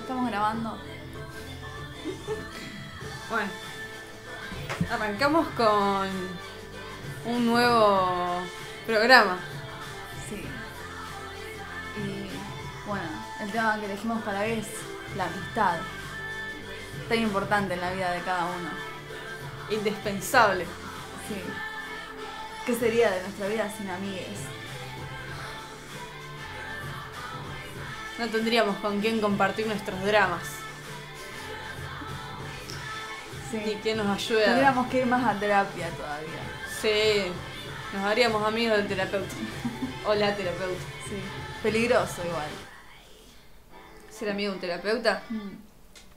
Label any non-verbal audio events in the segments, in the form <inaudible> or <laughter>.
Estamos grabando. Bueno, arrancamos con un nuevo programa. Sí. Y bueno, el tema que elegimos para hoy es la amistad. Tan importante en la vida de cada uno. Indispensable. Sí. ¿Qué sería de nuestra vida sin amigues? No tendríamos con quién compartir nuestros dramas. Sí. Ni quien nos ayude. Tendríamos que ir más a terapia todavía. Sí, nos haríamos amigos del terapeuta. <laughs> O la terapeuta. Sí. Peligroso igual. Ser amigo de un terapeuta. Mm.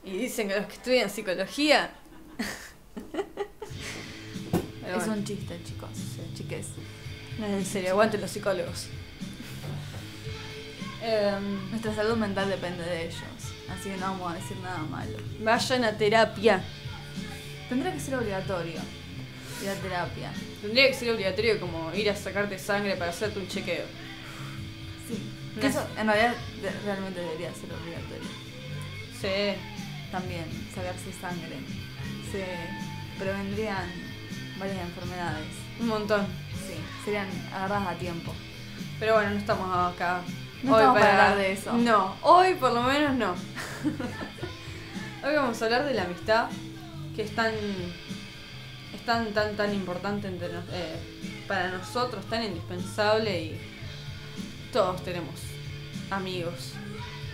Y dicen que los que estudian psicología... <laughs> Es bueno, un chiste, chicos. Chiques. no es en serio, aguanten los psicólogos. Em, Nuestra salud mental depende de ellos. Así que no vamos a decir nada malo. vayan a terapia. Tendría que ser obligatorio ir a terapia. Tendría que ser obligatorio como ir a sacarte sangre para hacerte un chequeo. Sí. No eso en realidad realmente debería ser obligatorio. Sí. También sacarse sangre. Se prevendrían varias enfermedades. Un montón. Sí. Serían agarradas a tiempo. Pero bueno, no estamos acá. No estamos para hablar de eso. No, hoy por lo menos no. <laughs> hoy vamos a hablar de la amistad, que es tan, es tan, tan, tan importante entre nos- eh, para nosotros, tan indispensable y todos tenemos amigos.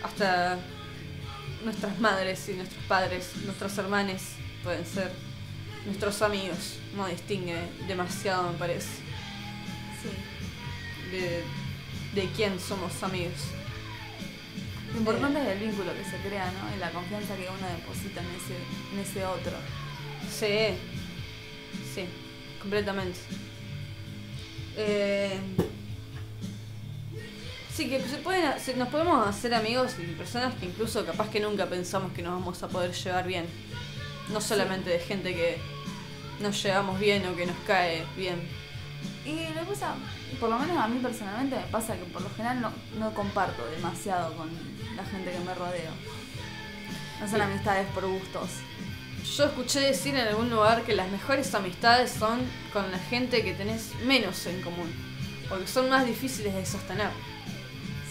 Hasta nuestras madres y nuestros padres, nuestros hermanos pueden ser nuestros amigos. No distingue demasiado, me parece Sí. de, de quién somos amigos. Lo importante es el vínculo que se crea, ¿no? Y la confianza que uno deposita en ese, en ese otro. Sí, sí, completamente. Eh, sí, que se pueden, nos podemos hacer amigos y personas que incluso capaz que nunca pensamos que nos vamos a poder llevar bien. No solamente de gente que nos llevamos bien o que nos cae bien. Y lo que pasa, por lo menos a mí personalmente me pasa que por lo general no, no comparto demasiado con la gente que me rodeo. No son Sí. amistades por gustos. Yo escuché decir en algún lugar que las mejores amistades son con la gente que tenés menos en común. Porque son más difíciles de sostener.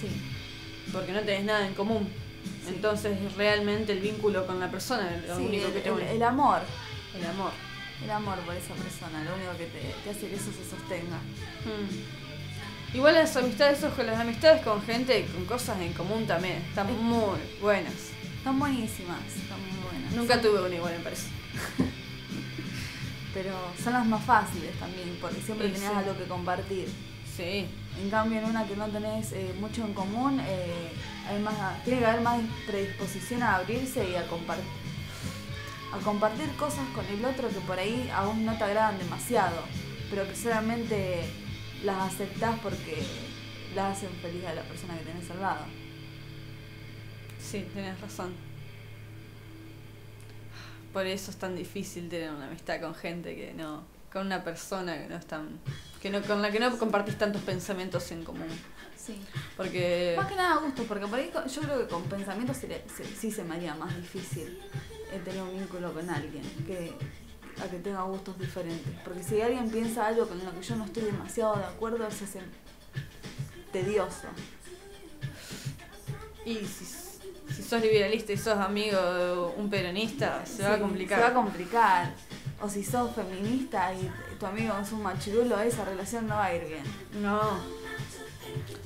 Sí. Porque no tenés nada en común. Sí. Entonces es realmente el vínculo con la persona lo Sí, único que te el- une. el amor. El amor. El amor por esa persona, lo único que te, te hace que eso se sostenga. Mm. Igual las amistades, ojo, las amistades con gente con cosas en común también están Es- muy buenas. Están buenísimas, están muy buenas. Nunca tuve una igual, me parece. <laughs> Pero son las más fáciles también, porque siempre Y tenés sí. algo que compartir. Sí. En cambio, en una que no tenés eh, mucho en común, eh, hay más, tiene que haber más predisposición a abrirse y a compartir a compartir cosas con el otro que por ahí a vos no te agradan demasiado, pero que solamente las aceptás porque las hacen feliz a la persona que tenés al lado. Sí, tenés razón. Por eso es tan difícil tener una amistad con gente que no. con una persona que no es tan. que no, con la que no compartís tantos pensamientos en común. Sí. Porque. Más que nada gusto, porque por ahí yo creo que con pensamientos sí se me haría más difícil tener un vínculo con alguien que a que tenga gustos diferentes. Porque si alguien piensa algo con lo que yo no estoy demasiado de acuerdo, se hace tedioso. Y si, si sos liberalista y sos amigo de un peronista, se va a complicar. Se va a complicar. O si sos feminista y tu amigo es un machirulo, esa relación no va a ir bien. No.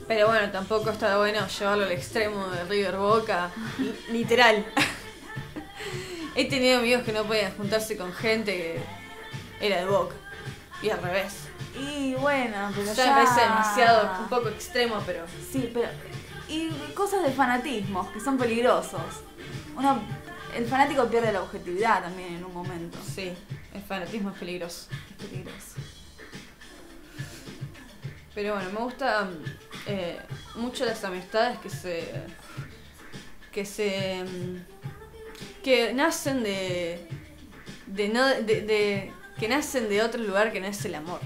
Pero bueno, tampoco está bueno llevarlo al extremo de River Boca. li- <laughs> Literal. <laughs> He tenido amigos que no podían juntarse con gente que era de Boca. Y al revés. Y bueno, pero Ya me parece demasiado, un poco extremo, pero. Sí, pero. Y cosas de fanatismos que son peligrosos. Uno, el fanático pierde la objetividad también en un momento. Sí, el fanatismo es peligroso. Es peligroso. Pero bueno, me gustan eh, mucho las amistades que se. que se. Que nacen de. de no. de, de- que nacen de otro lugar que no es el amor.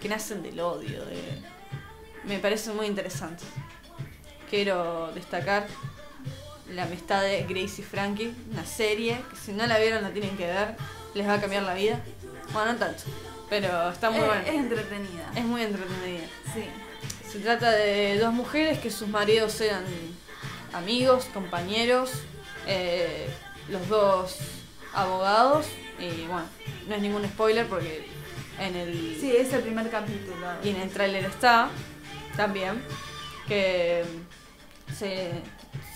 Que nacen del odio. de- me parece muy interesante. Quiero destacar la amistad de Grace y Frankie, una serie que si no la vieron la tienen que ver, les va a cambiar la vida. Bueno, no tanto, pero está muy es, buena. es entretenida. Es muy entretenida. Sí. Se trata de dos mujeres que sus maridos eran amigos, compañeros, eh, los dos abogados, y bueno, no es ningún spoiler porque en el, Sí, es el primer capítulo. y en el tráiler está también que se,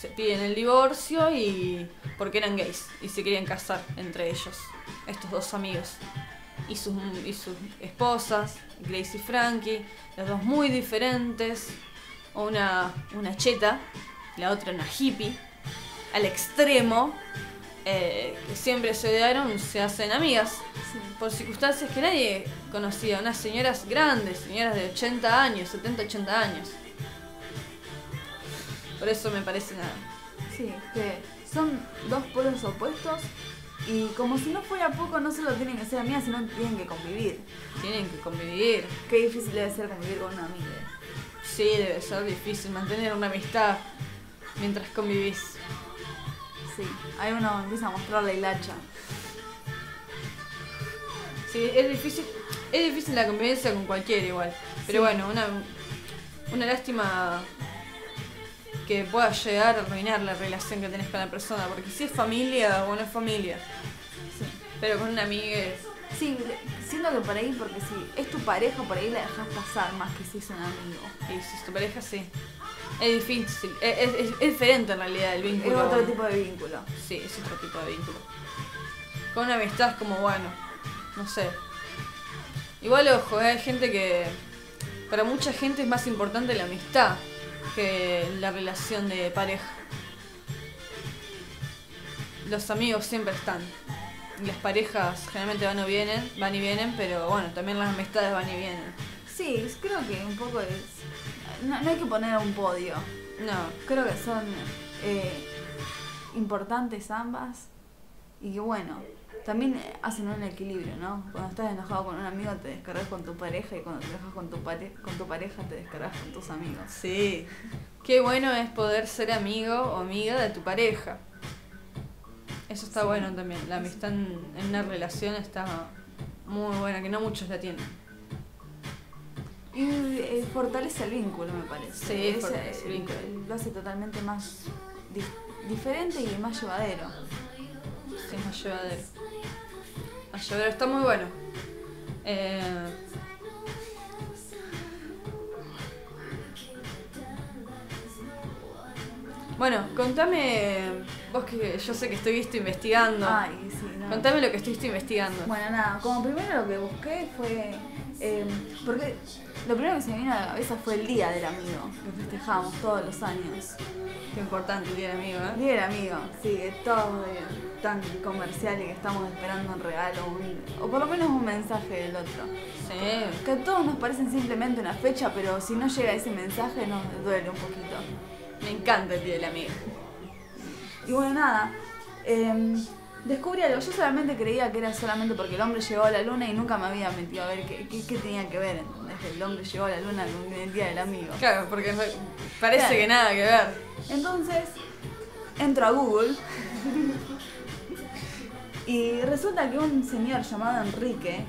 se piden el divorcio y porque eran gays y se querían casar entre ellos, estos dos amigos. Y sus, y sus esposas, Grace y Frankie, las dos muy diferentes, una, una cheta, la otra una hippie, al extremo, eh, que siempre se odiaron, se hacen amigas Sí. por circunstancias que nadie conocía, unas señoras grandes, señoras de 80 años, 70, 80 años. Por eso me parece nada. Sí, que son dos polos opuestos y como si no fuera poco, no solo tienen que ser amigas, sino que tienen que convivir. Tienen que convivir. Qué difícil debe ser convivir con una amiga. Sí, debe ser difícil mantener una amistad mientras convivís. Sí, ahí uno empieza a mostrar la hilacha. Sí, es difícil, es difícil la convivencia con cualquiera igual. Pero Sí. bueno, una, una lástima que pueda llegar a arruinar la relación que tenés con la persona, porque si es familia, bueno es familia. Sí. Pero con una amiga es- Sí, siento que por ahí, porque si es tu pareja, por ahí la dejas pasar más que si es un amigo. Y si es tu pareja, sí. Es difícil, es, es- es- es diferente en realidad el Es vínculo. otro tipo de vínculo. Sí, es otro tipo de vínculo. Con una amistad es como, bueno, no sé. Igual, ojo, eh, hay gente que. Para mucha gente es más importante la amistad que la relación de pareja. Los amigos siempre están. Las parejas generalmente van o vienen, van y vienen, pero bueno, también las amistades van y vienen. Sí, es- creo que un poco es... No, no hay que poner a un podio. No, Creo que son eh, importantes ambas y que bueno, también hacen un equilibrio, ¿no? Cuando estás enojado con un amigo te descargas con tu pareja y cuando te enojas con tu, pare con tu pareja te descargas con tus amigos. Sí. Qué bueno es poder ser amigo o amiga de tu pareja. Eso está Sí. bueno también. La amistad en, en una relación está muy buena, que no muchos la tienen. Y eh, fortalece el vínculo, me parece. Sí, Es, fortalece el eh, vínculo. Lo hace totalmente más di- diferente y más llevadero. Sí, más llevadero. Más llevadero, está muy bueno. Eh, Bueno, contame, vos que yo sé que estuviste investigando. Ay, sí, no. Contame lo que estuviste investigando. Bueno, nada, como primero lo que busqué fue. eh, porque lo primero que se me vino a la cabeza fue el Día del Amigo, que festejamos todos los años. Qué importante el día del amigo, ¿eh? Día del Amigo, sí, que todo eh, tan comercial y que estamos esperando un regalo, un- o por lo menos un mensaje del otro. Sí. Que a todos nos parecen simplemente una fecha, pero si no llega ese mensaje nos duele un poquito. Me encanta el día del amigo. Y bueno, nada. eh, descubrí algo. Yo solamente creía que era solamente porque el hombre llegó a la luna y nunca me había metido a ver qué, qué- qué tenía que ver. Que el hombre llegó a la luna con el día del amigo. Claro, porque re- parece Claro. que nada que ver. Entonces, entro a Google. <laughs> y resulta que un señor llamado Enrique,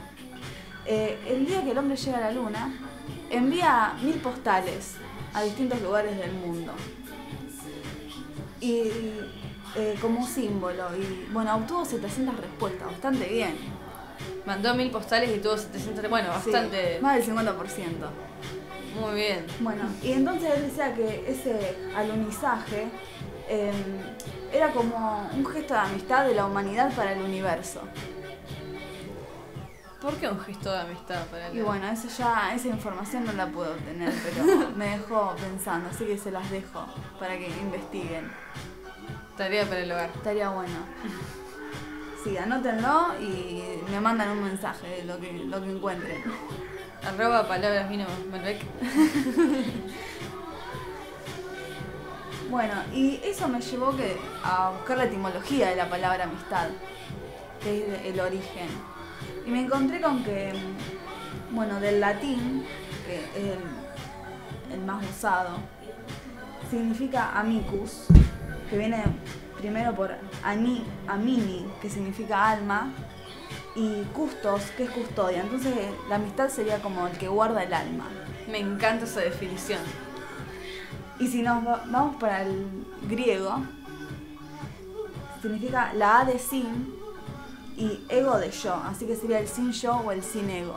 eh, el día que el hombre llega a la luna, envía mil postales a distintos lugares del mundo. Y eh, como símbolo. Y bueno, obtuvo 700 respuestas, bastante bien. Mandó mil postales y tuvo 700. Bueno, Sí, bastante. más del 50%. Muy bien. Bueno, y entonces él decía que ese alunizaje eh, era como un gesto de amistad de la humanidad para el universo. ¿Por qué un gesto de amistad para él? Y bueno, eso ya, esa información no la puedo obtener, pero <laughs> me dejó pensando, así que se las dejo para que investiguen. Tarea para el hogar. Estaría bueno. Sí, anótenlo y me mandan un mensaje de lo que, lo que encuentren. Arroba palabras vino Malbec. <laughs> Bueno, y eso me llevó que, a buscar la etimología de la palabra amistad, que es el origen. Y me encontré con que, bueno, del latín, que es el, el más usado, significa amicus, que viene primero por ani, amini, que significa alma, y custos, que es custodia. Entonces la amistad sería como el que guarda el alma. Me encanta esa definición. Y si nos va- vamos para el griego, significa la A de sin y ego de yo, así que sería el sin yo o el sin ego.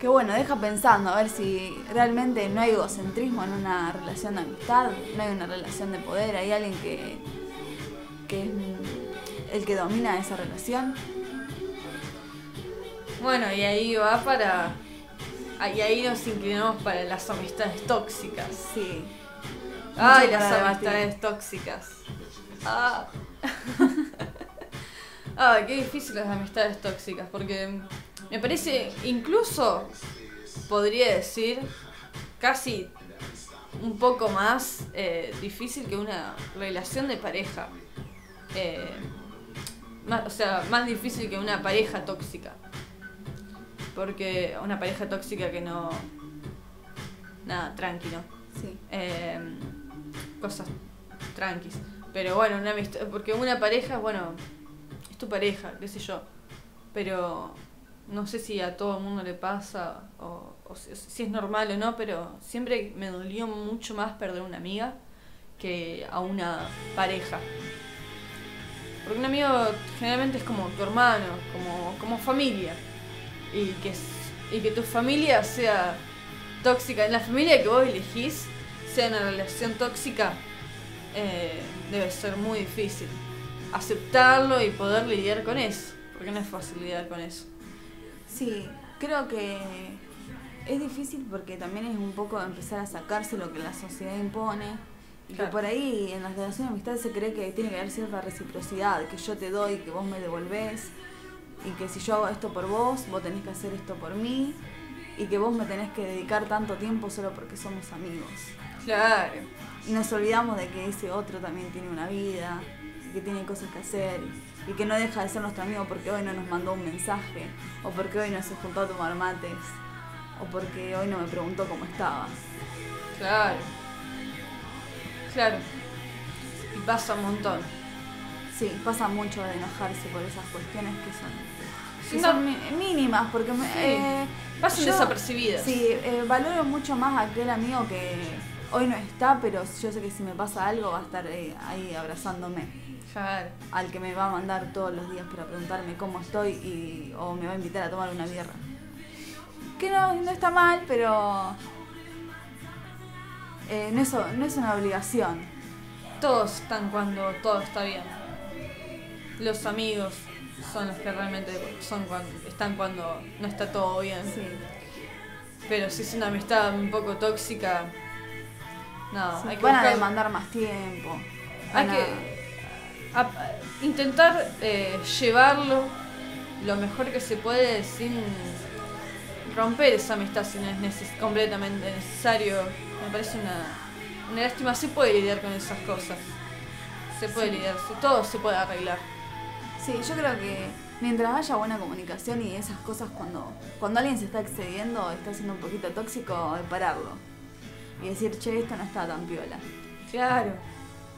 Que bueno, deja pensando a ver si realmente no hay egocentrismo en una relación de amistad, no hay una relación de poder, hay alguien que, que es el que domina esa relación. Bueno, y ahí va para. ah, Y ahí nos inclinamos para las amistades tóxicas. Sí. Ay, Mucho las amistades tóxicas. Ah. <laughs> Ay, qué difícil las amistades tóxicas, porque me parece, incluso podría decir, casi un poco más eh, difícil que una relación de pareja. Eh, más- o sea, más difícil que una pareja tóxica. Porque una pareja tóxica que no... Nada, tranquilo. Sí. Eh, cosas tranquis. Pero bueno, una amistad, porque una pareja, bueno, es tu pareja, qué sé yo. Pero no sé si a todo el mundo le pasa o, si, es normal o no, pero siempre me dolió mucho más perder una amiga que a una pareja. Porque un amigo generalmente es como tu hermano, como, como familia. Y que, y que tu familia sea tóxica. En la familia que vos elegís sea una relación tóxica, eh, debe ser muy difícil. Aceptarlo y poder lidiar con eso. Porque no es fácil lidiar con eso. Sí, creo que es difícil porque también es un poco empezar a sacarse lo que la sociedad impone. Y Claro. que por ahí en las relaciones de amistad se cree que tiene que haber cierta reciprocidad, que yo te doy, que vos me devolvés, y que si yo hago esto por vos, vos tenés que hacer esto por mí, y que vos me tenés que dedicar tanto tiempo solo porque somos amigos. Claro. Y nos olvidamos de que ese otro también tiene una vida, que tiene cosas que hacer, y que no deja de ser nuestro amigo porque hoy no nos mandó un mensaje, o porque hoy no se juntó a tomar mates, o porque hoy no me preguntó cómo estaba. Claro. Claro. Y pasa un montón. Sí, pasa mucho de enojarse por esas cuestiones que son, que son mínimas, porque me, Sí. eh, Pasan yo- desapercibidas. Sí, eh, valoro mucho más a aquel amigo que hoy no está, pero yo sé que si me pasa algo va a estar eh, ahí abrazándome. Claro. al que me va a mandar todos los días para preguntarme cómo estoy y, o me va a invitar a tomar una birra. Que no, no está mal, pero eh, no, es, no es una obligación. Todos están cuando todo está bien. Los amigos son los que realmente son cuando, están cuando no está todo bien. Sí, Pero si es una amistad un poco tóxica, no, sí. hay que Van a demandar más tiempo. hay que a- a- intentar eh, llevarlo lo mejor que se puede sin romper esa amistad si no es neces- completamente necesario. Me parece una, una lástima. Se puede lidiar con esas cosas. Se puede Sí. lidiar, todo se puede arreglar. Sí, yo creo que mientras haya buena comunicación y esas cosas cuando, cuando alguien se está excediendo, está siendo un poquito tóxico, de pararlo. Y decir, che, esto no está tan piola. Claro,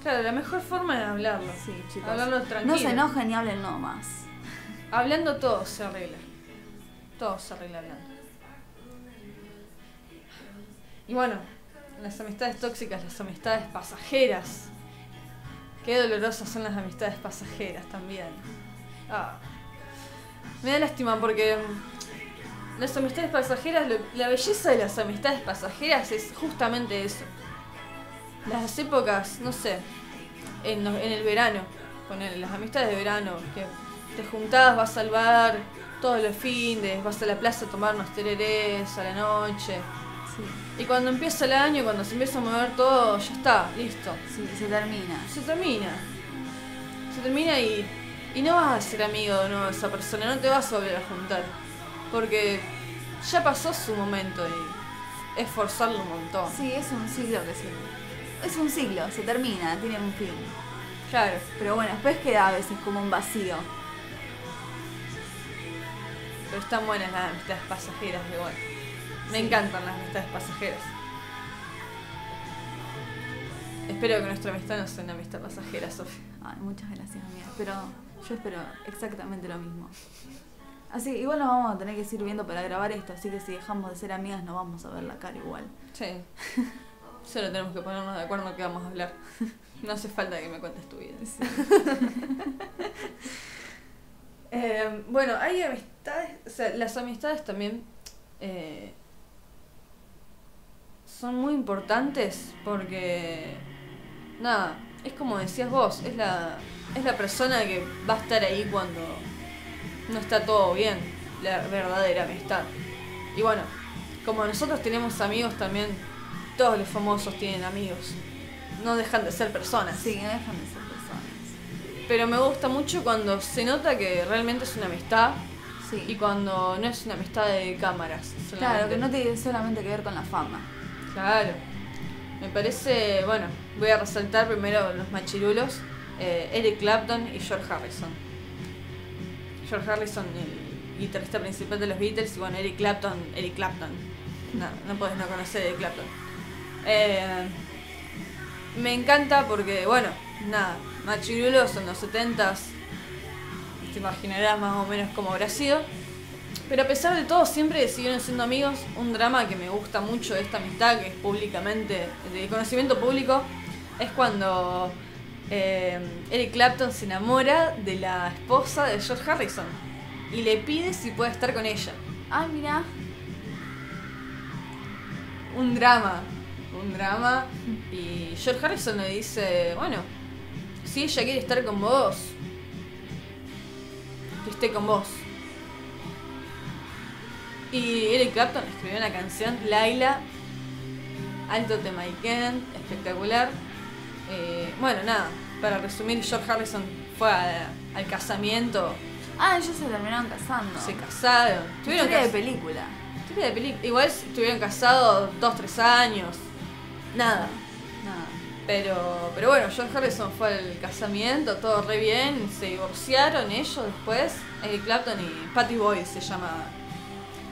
claro, la mejor forma es hablarlo. Sí, chicos. Hablarlo tranquilo. No se enojen y hablen no más. Hablando todo se arregla. Todo se arregla hablando. Y bueno, las amistades tóxicas, las amistades pasajeras. Qué dolorosas son las amistades pasajeras también. Ah. Me da lástima porque mm, las amistades pasajeras, la belleza de las amistades pasajeras es justamente eso. Las épocas, no sé, en, en el verano, poner las amistades de verano, que te juntás, vas al bar todos los fines, vas a la plaza a tomar unos tererés a la noche. Sí, Y cuando empieza el año, cuando se empieza a mover todo, ya está, listo. sí, se termina. Se termina. Se termina y, y no vas a ser amigo de nuevo de esa persona, no te vas a volver a juntar. Porque ya pasó su momento y es forzarlo un montón. Sí, es un ciclo que se. Es un ciclo, se termina, tiene un fin. Claro. Pero bueno, después queda a veces como un vacío. Pero están buenas las amistades pasajeras igual. Me Sí. encantan las amistades pasajeras. Espero que nuestra amistad no sea una amistad pasajera, Sofía. Ay, muchas gracias, amiga. Pero yo espero exactamente lo mismo. Así, igual nos vamos a tener que seguir viendo para grabar esto, así que si dejamos de ser amigas no vamos a ver la cara igual. Sí. <laughs> Solo tenemos que ponernos de acuerdo en qué vamos a hablar. <laughs> No hace falta que me cuentes tu vida. <laughs> Eh, bueno, hay amistades, o sea, las amistades también eh, son muy importantes porque, nada, es como decías vos, es la, es la persona que va a estar ahí cuando no está todo bien, la verdadera amistad. Y bueno, como nosotros tenemos amigos también, todos los famosos tienen amigos. No dejan de ser personas. Sí, no dejan de ser personas. Pero me gusta mucho cuando se nota que realmente es una amistad Sí. y cuando no es una amistad de cámaras. Claro, que no tiene solamente que ver con la fama. Claro. Me parece, bueno, voy a resaltar primero los machirulos, eh, Eric Clapton y George Harrison. George Harrison, el guitarrista principal de los Beatles, y bueno, Eric Clapton, Eric Clapton. No, no puedes no conocer a Eric Clapton. Eh, me encanta porque, bueno, nada, machirulos en los 70s, te imaginarás más o menos cómo habrá sido. Pero a pesar de todo, siempre siguieron siendo amigos. Un drama que me gusta mucho de esta amistad, que es públicamente, de conocimiento público, es cuando eh, Eric Clapton se enamora de la esposa de George Harrison y le pide si puede estar con ella. Ah, mira. Un drama, un drama. Y George Harrison le dice, bueno, si ella quiere estar con vos, que esté con vos. Y Eric Clapton escribió una canción, Laila, alto tema y Kent, espectacular. Eh, bueno, nada, para resumir, George Harrison fue a- al casamiento, Ah, ellos se terminaron casando. se casaron. Tuvieron de película. historia de película. Igual estuvieron casados dos, tres años. Nada. Nada. Pero, pero bueno, George Harrison fue al casamiento, todo re bien, se divorciaron ellos después, Eric Clapton y Patty Boyd se llama.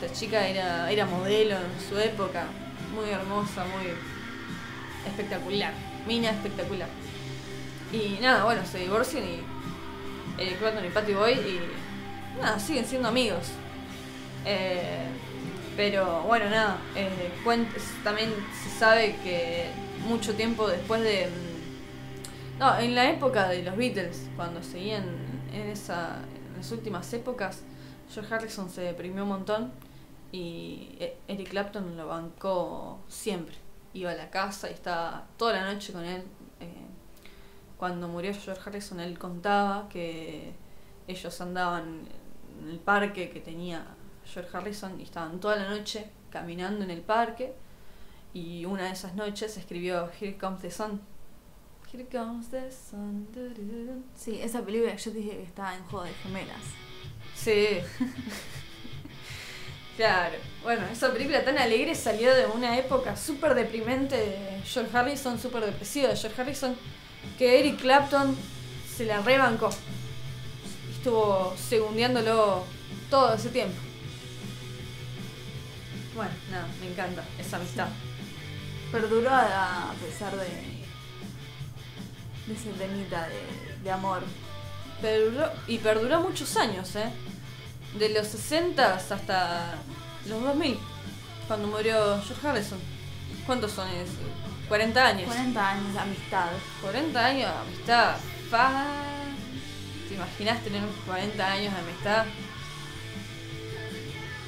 Esta chica era, era modelo en su época, muy hermosa, muy espectacular, mina espectacular. Y nada, bueno, se divorcian y Eric Clapton y Patty Boyd y nada, siguen siendo amigos. Eh, pero bueno, nada, eh, también se sabe que mucho tiempo después de... mm, No, en la época de los Beatles, cuando seguían en, esa, en las últimas épocas, George Harrison se deprimió un montón y E- Eric Clapton lo bancó siempre. Iba a la casa y estaba toda la noche con él. eh, cuando murió George Harrison, él contaba que ellos andaban en el parque que tenía George Harrison y estaban toda la noche caminando en el parque. Y una de esas noches escribió Here Comes the Sun. Here comes the sun. Sí, esa película que yo dije que estaba en Juego de Gemelas. Sí. <laughs> claro. Bueno, esa película tan alegre salió de una época súper deprimente de George Harrison, súper depresiva de George Harrison, que Eric Clapton se la rebancó. Estuvo segundiándolo todo ese tiempo. Bueno, nada, me encanta esa amistad. Perduró a, a pesar de, de ese temita de, de amor. Perduró, y perduró muchos años, ¿eh? De los 60 hasta los 2000, cuando murió George Harrison. ¿Cuántos son? Es, 40 años. 40 años de amistad. 40 años de amistad. Pa. ¿Te imaginas tener 40 años de amistad?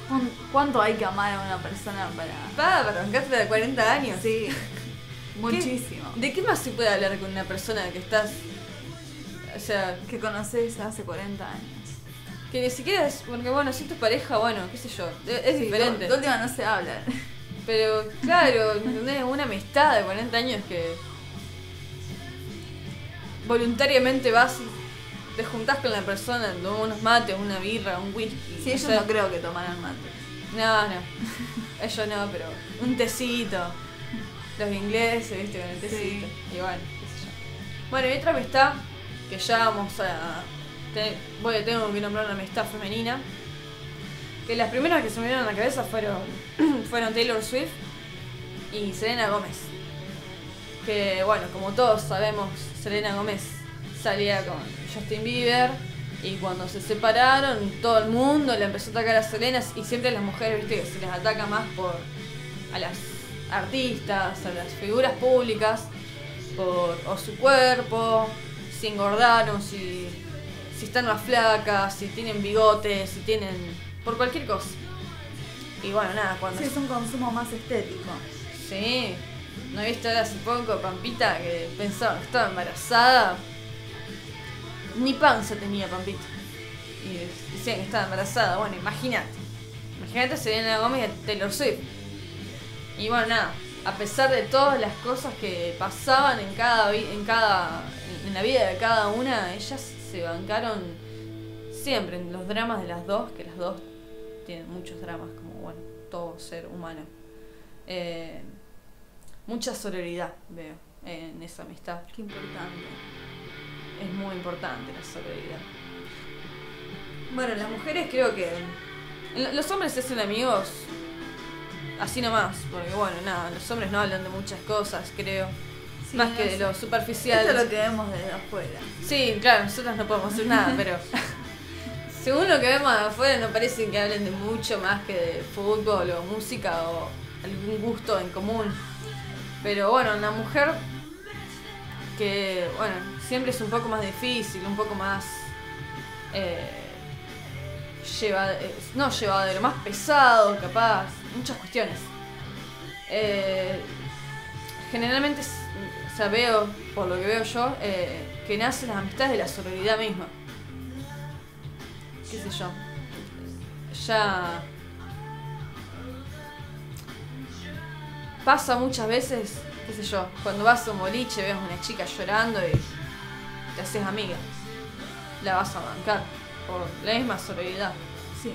¿Cuán- ¿Cuánto hay que amar a una persona para...? Pa, para bancarte de 40 años. Sí, muchísimo. ¿De qué más se puede hablar con una persona que estás... O sea, Que conoces hace 40 años. que ni siquiera es... Porque bueno, si tu pareja, bueno, qué sé yo, es Sí, diferente. De última no se habla. Pero claro. Una amistad de 40 años que voluntariamente vas y te juntás con la persona, tomás unos mates, una birra, un whisky. Sí, ellos sea, no creo que tomaran mate. No, no. <laughs> Ellos no, pero un tecito. Los ingleses, viste, con el tecito. Y bueno, qué sé yo. Bueno, y otra amistad que ya vamos a. te- voy, tengo que nombrar una amistad femenina. Que las primeras que se me vinieron a la cabeza fueron, <clears throat> fueron Taylor Swift y Selena Gómez. que bueno, como todos sabemos, Selena Gómez salía con Justin Bieber y cuando se separaron todo el mundo le empezó a atacar a Selena y siempre las mujeres, viste, que se les ataca más por a las artistas, a las figuras públicas, por o su cuerpo, si engordaron, si, si están más flacas, si tienen bigotes, si tienen... por cualquier cosa. Y bueno, nada, cuando... Sí, es un consumo más estético. Sí, ¿no viste ahora hace poco Pampita que pensaba que estaba embarazada? Ni panza tenía Pampita. Y decían que estaba embarazada. Bueno, imagínate. Imagínate Selena Gómez y Taylor Swift. Y bueno, nada, a pesar de todas las cosas que pasaban en cada en cada en la vida de cada una, ellas se bancaron siempre en los dramas de las dos, que las dos tienen muchos dramas como bueno, todo ser humano. Eh, mucha sororidad veo en esa amistad. Qué importante. Es muy importante la sororidad. Bueno, las mujeres creo que. Los hombres se hacen amigos así nomás, porque bueno, nada, los hombres no hablan de muchas cosas, creo. Sí, más que de eso- lo superficial. Esto es lo que vemos desde afuera. Sí, claro, nosotros no podemos hacer nada, pero. <laughs> según lo que vemos de afuera, no parece que hablen de mucho más que de fútbol o música o algún gusto en común. Pero bueno, una mujer que, bueno, siempre es un poco más difícil, un poco más. Eh, lleva, eh, no más pesado, capaz, muchas cuestiones. Eh, generalmente, o veo, por lo que veo yo, eh, que nacen las amistades de la sororidad misma. ¿Qué sé yo? Ya. Pasa muchas veces, qué sé yo, cuando vas a un boliche, ves a una chica llorando y te haces amiga. La vas a bancar por la misma sororidad. Sí.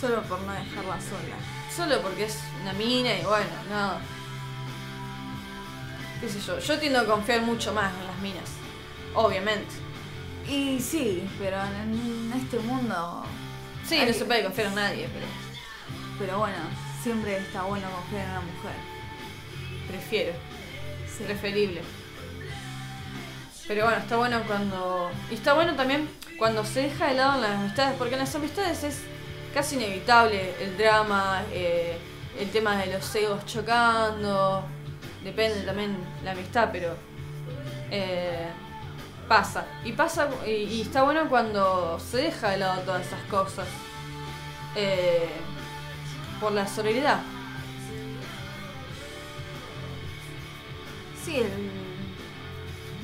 Solo por no dejarla sola. Solo porque es una mina y bueno, nada. Qué sé yo, yo tiendo a confiar mucho más en las minas. Obviamente. Y sí, pero en este mundo. Sí, no se puede confiar en nadie, pero Pero bueno, siempre está bueno confiar en una mujer. prefiero. Sí. preferible. Pero bueno, está bueno cuando. Y está bueno también cuando se deja de lado las amistades, porque en las amistades es casi inevitable el drama, eh, el tema de los egos chocando. Depende también la amistad, pero. eh, pasa. Y pasa. Y, está bueno cuando se deja de lado todas esas cosas. eh, por la sororidad. Sí, el,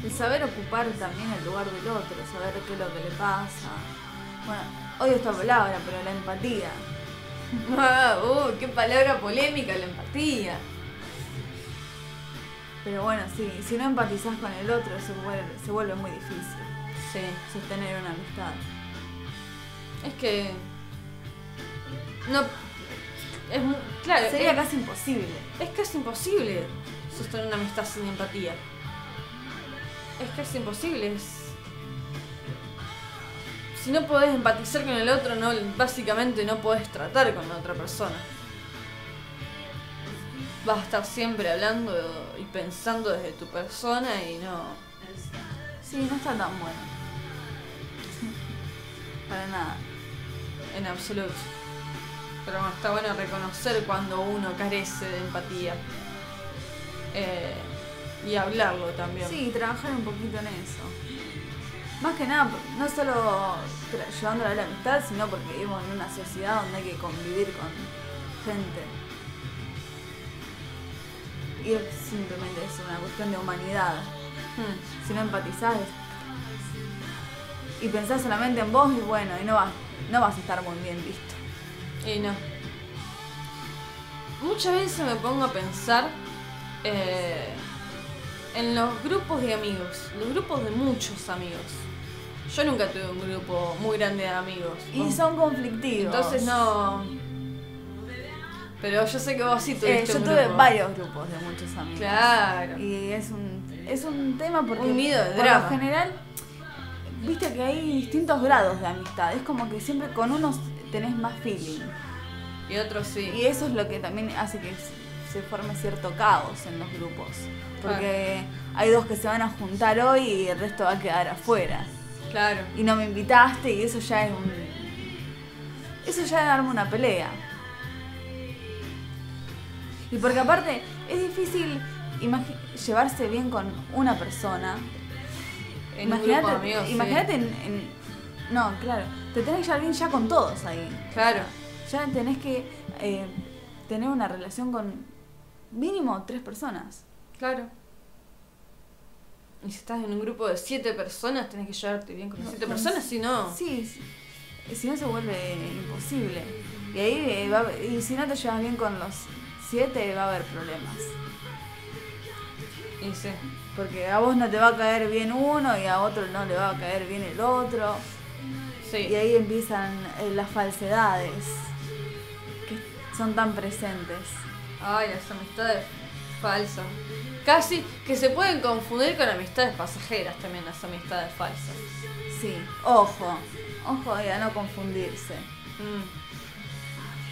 el saber ocupar también el lugar del otro, saber qué es lo que le pasa. Bueno, odio esta palabra, pero la empatía. <laughs> Ah, uh, qué palabra polémica, la empatía. Pero bueno, sí, si no empatizás con el otro se vuelve, se vuelve muy difícil Sí. sostener una amistad. Es que. No. Es Claro, Sería es, casi imposible. es casi imposible sostener una amistad sin empatía. Es casi imposible. Es... Si no podés empatizar con el otro, no, básicamente no podés tratar con la otra persona. Vas a estar siempre hablando y pensando desde tu persona y no. Sí, no está tan bueno. Para nada. En absoluto. Pero bueno, está bueno reconocer cuando uno carece de empatía. Eh, y hablarlo también. Sí, trabajar un poquito en eso. Más que nada, no solo llevándolo a la amistad, sino porque vivimos en una sociedad donde hay que convivir con gente. Y es simplemente es una cuestión de humanidad. Hmm. Si no empatizás y pensás solamente en vos, y bueno, y no vas, no vas a estar muy bien visto. Y no. Muchas veces me pongo a pensar eh, en los grupos de amigos, los grupos de muchos amigos. Yo nunca tuve un grupo muy grande de amigos. Y Vos- son conflictivos. Entonces no. Pero yo sé que vos sí Eh, tuviste yo un tuve grupo. varios grupos de muchos amigos. Claro. Y es un, es un tema porque Un nido de por drama. lo general, viste que hay distintos grados de amistad. Es como que siempre con unos tenés más feeling. Y otros sí. Y eso es lo que también hace que se forme cierto caos en los grupos. Porque hay dos que se van a juntar hoy y el resto va a quedar afuera. Claro. Y no me invitaste y eso ya es un... Eso ya es darme una pelea. Y porque aparte es difícil llevarse bien con una persona. Imagínate, en- No, claro. Te tenés que llevar bien ya con todos ahí. Claro. Ya tenés que eh, tener una relación con mínimo tres personas. Claro. Y si estás en un grupo de siete personas, tenés que llevarte bien con las No, siete personas, si no. Sí, sí. si no se vuelve imposible. Y ahí eh, va a- y si no te llevas bien con los siete va a haber problemas. Y sí. Porque a vos no te va a caer bien uno y a otro no le va a caer bien el otro. Sí. Y ahí empiezan eh, las falsedades que son tan presentes. Ay, las amistades falsas. Casi que se pueden confundir con amistades pasajeras también, las amistades falsas. Sí, ojo, ojo ahí a no confundirse. Mm.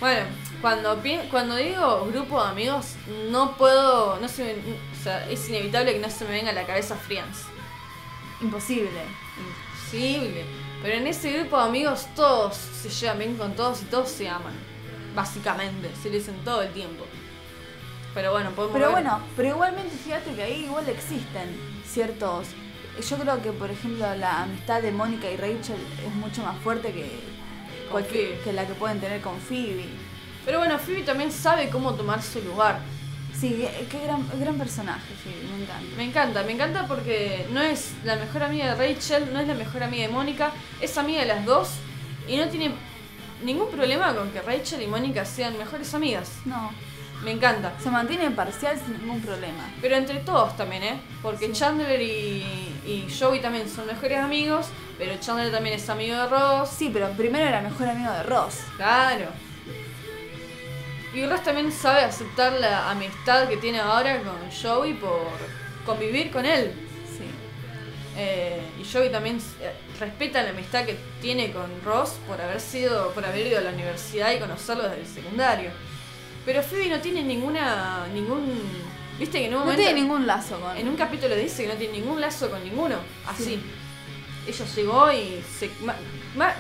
Bueno, cuando, cuando digo grupo de amigos, no puedo, no se me- o sea, es inevitable que no se me venga a la cabeza Friends. Imposible. Imposible. Pero en ese grupo de amigos todos se llevan bien con todos y todos se aman. Básicamente, se lo dicen todo el tiempo. Pero bueno, podemos Pero ver- bueno, pero igualmente fíjate que ahí igual existen ciertos... Yo creo que, por ejemplo, la amistad de Mónica y Rachel es mucho más fuerte que, cualquier- que la que pueden tener con Phoebe. Pero bueno, Phoebe también sabe cómo tomar su lugar. Sí, qué gran, gran personaje, Phoebe, me encanta. Me encanta, me encanta porque no es la mejor amiga de Rachel, no es la mejor amiga de Mónica, es amiga de las dos y no tiene ningún problema con que Rachel y Mónica sean mejores amigas. No, Me encanta. se mantiene parcial sin ningún problema. Pero entre todos también, ¿eh? Porque Sí. Chandler y, y Joey también son mejores amigos, pero Chandler también es amigo de Ross. Sí, pero primero era mejor amigo de Ross. Claro. Y Ross también sabe aceptar la amistad que tiene ahora con Joey por convivir con él. Sí. Eh, y Joey también eh, respeta la amistad que tiene con Ross por haber sido, por haber ido a la universidad y conocerlo desde el secundario. Pero Phoebe no tiene ninguna, ningún, viste que en un No tiene ningún lazo con en un capítulo dice que no tiene ningún lazo con ninguno, así. Sí. Ella llegó y se, ma- ma-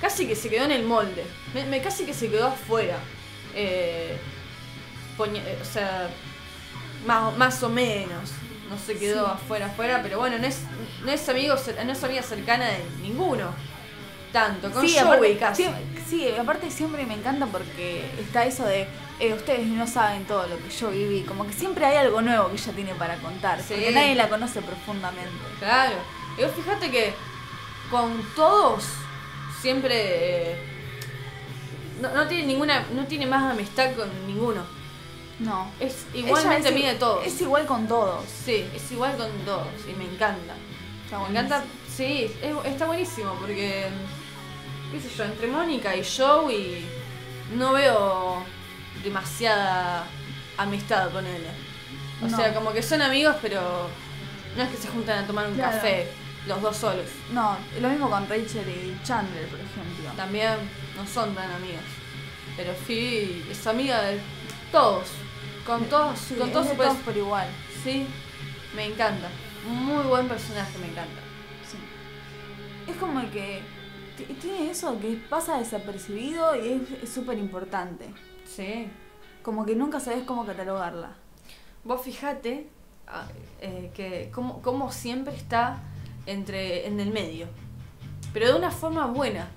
casi que se quedó en el molde, me, me- casi que se quedó afuera. Eh, poñe- eh, o sea, más, más o menos. No se quedó Sí. afuera, afuera, pero bueno, no es, no es amigo, no es amiga cercana de ninguno. Tanto, con sí, Joey aparte, casi. sí, sí, aparte siempre me encanta porque está eso de eh, ustedes no saben todo lo que yo viví. Como que siempre hay algo nuevo que ella tiene para contar. Sí. Porque nadie la conoce profundamente. Claro. Y vos fíjate que con todos siempre eh, no, no tiene ninguna, no tiene más amistad con ninguno. No. Es igualmente es- amiga de todos. Es igual con todos. Sí, es igual con todos y me encanta. Está me buenísimo. encanta, sí, es- está buenísimo porque, qué sé yo, entre Mónica y Joey no veo demasiada amistad con él. O No. sea, como que son amigos, pero no es que se juntan a tomar un Claro. café los dos solos. No, lo mismo con Rachel y Chandler, por ejemplo. También no son tan amigas. Pero Phoebe es amiga de todos. Con todos, Sí, con es todos de por igual. Sí, me encanta. Muy buen personaje, me encanta. Sí. Es como que tiene eso que pasa desapercibido y es- es súper importante. Sí. Como que nunca sabes cómo catalogarla. Vos fijate ah, eh, que como, como siempre está entre en el medio. Pero de una forma buena.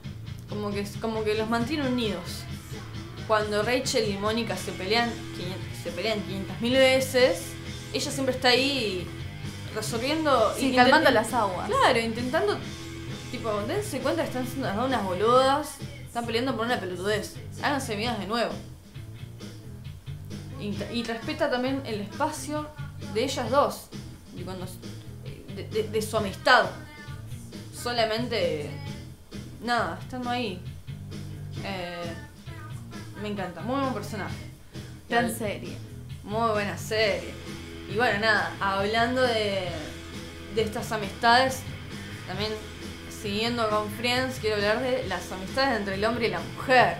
Como que, como que los mantiene unidos. Cuando Rachel y Mónica se pelean, 500 se pelean 500 mil veces, ella siempre está ahí resolviendo Sí, y calmando las aguas. Claro, intentando. Tipo, dense cuenta que están las dos unas boludas. Están peleando por una pelotudez. Háganse amigas de nuevo. Y, y respeta también el espacio de ellas dos. Y cuando, de, de- de su amistad. Solamente. Nada, estando ahí. Eh, me encanta. Muy buen personaje. Gran Al- serie. muy buena serie. Y bueno, nada, hablando de, de estas amistades, también siguiendo con Friends, quiero hablar de las amistades entre el hombre y la mujer.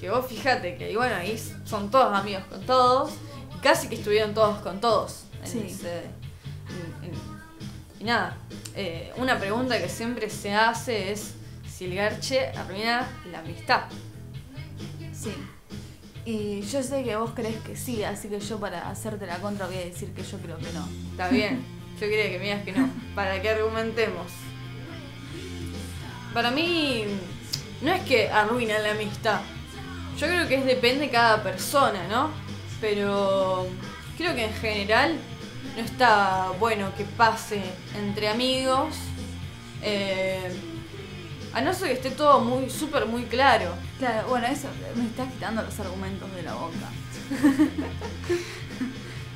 Que vos fíjate que, y bueno, ahí son todos amigos con todos, y casi que estuvieron todos con todos. en Sí. ese- en- en- y nada, eh, una pregunta que siempre se hace es si el garche arruina la amistad. Sí. Y yo sé que vos crees que sí, así que yo para hacerte la contra voy a decir que yo creo que no. Está bien, yo quería que me digas que no, para que argumentemos. Para mí, no es que arruina la amistad. Yo creo que es depende de cada persona, ¿no? Pero creo que en general no está bueno que pase entre amigos. eh, a no ser que esté todo muy, súper muy claro. Claro, bueno, eso me estás quitando los argumentos de la boca. <laughs>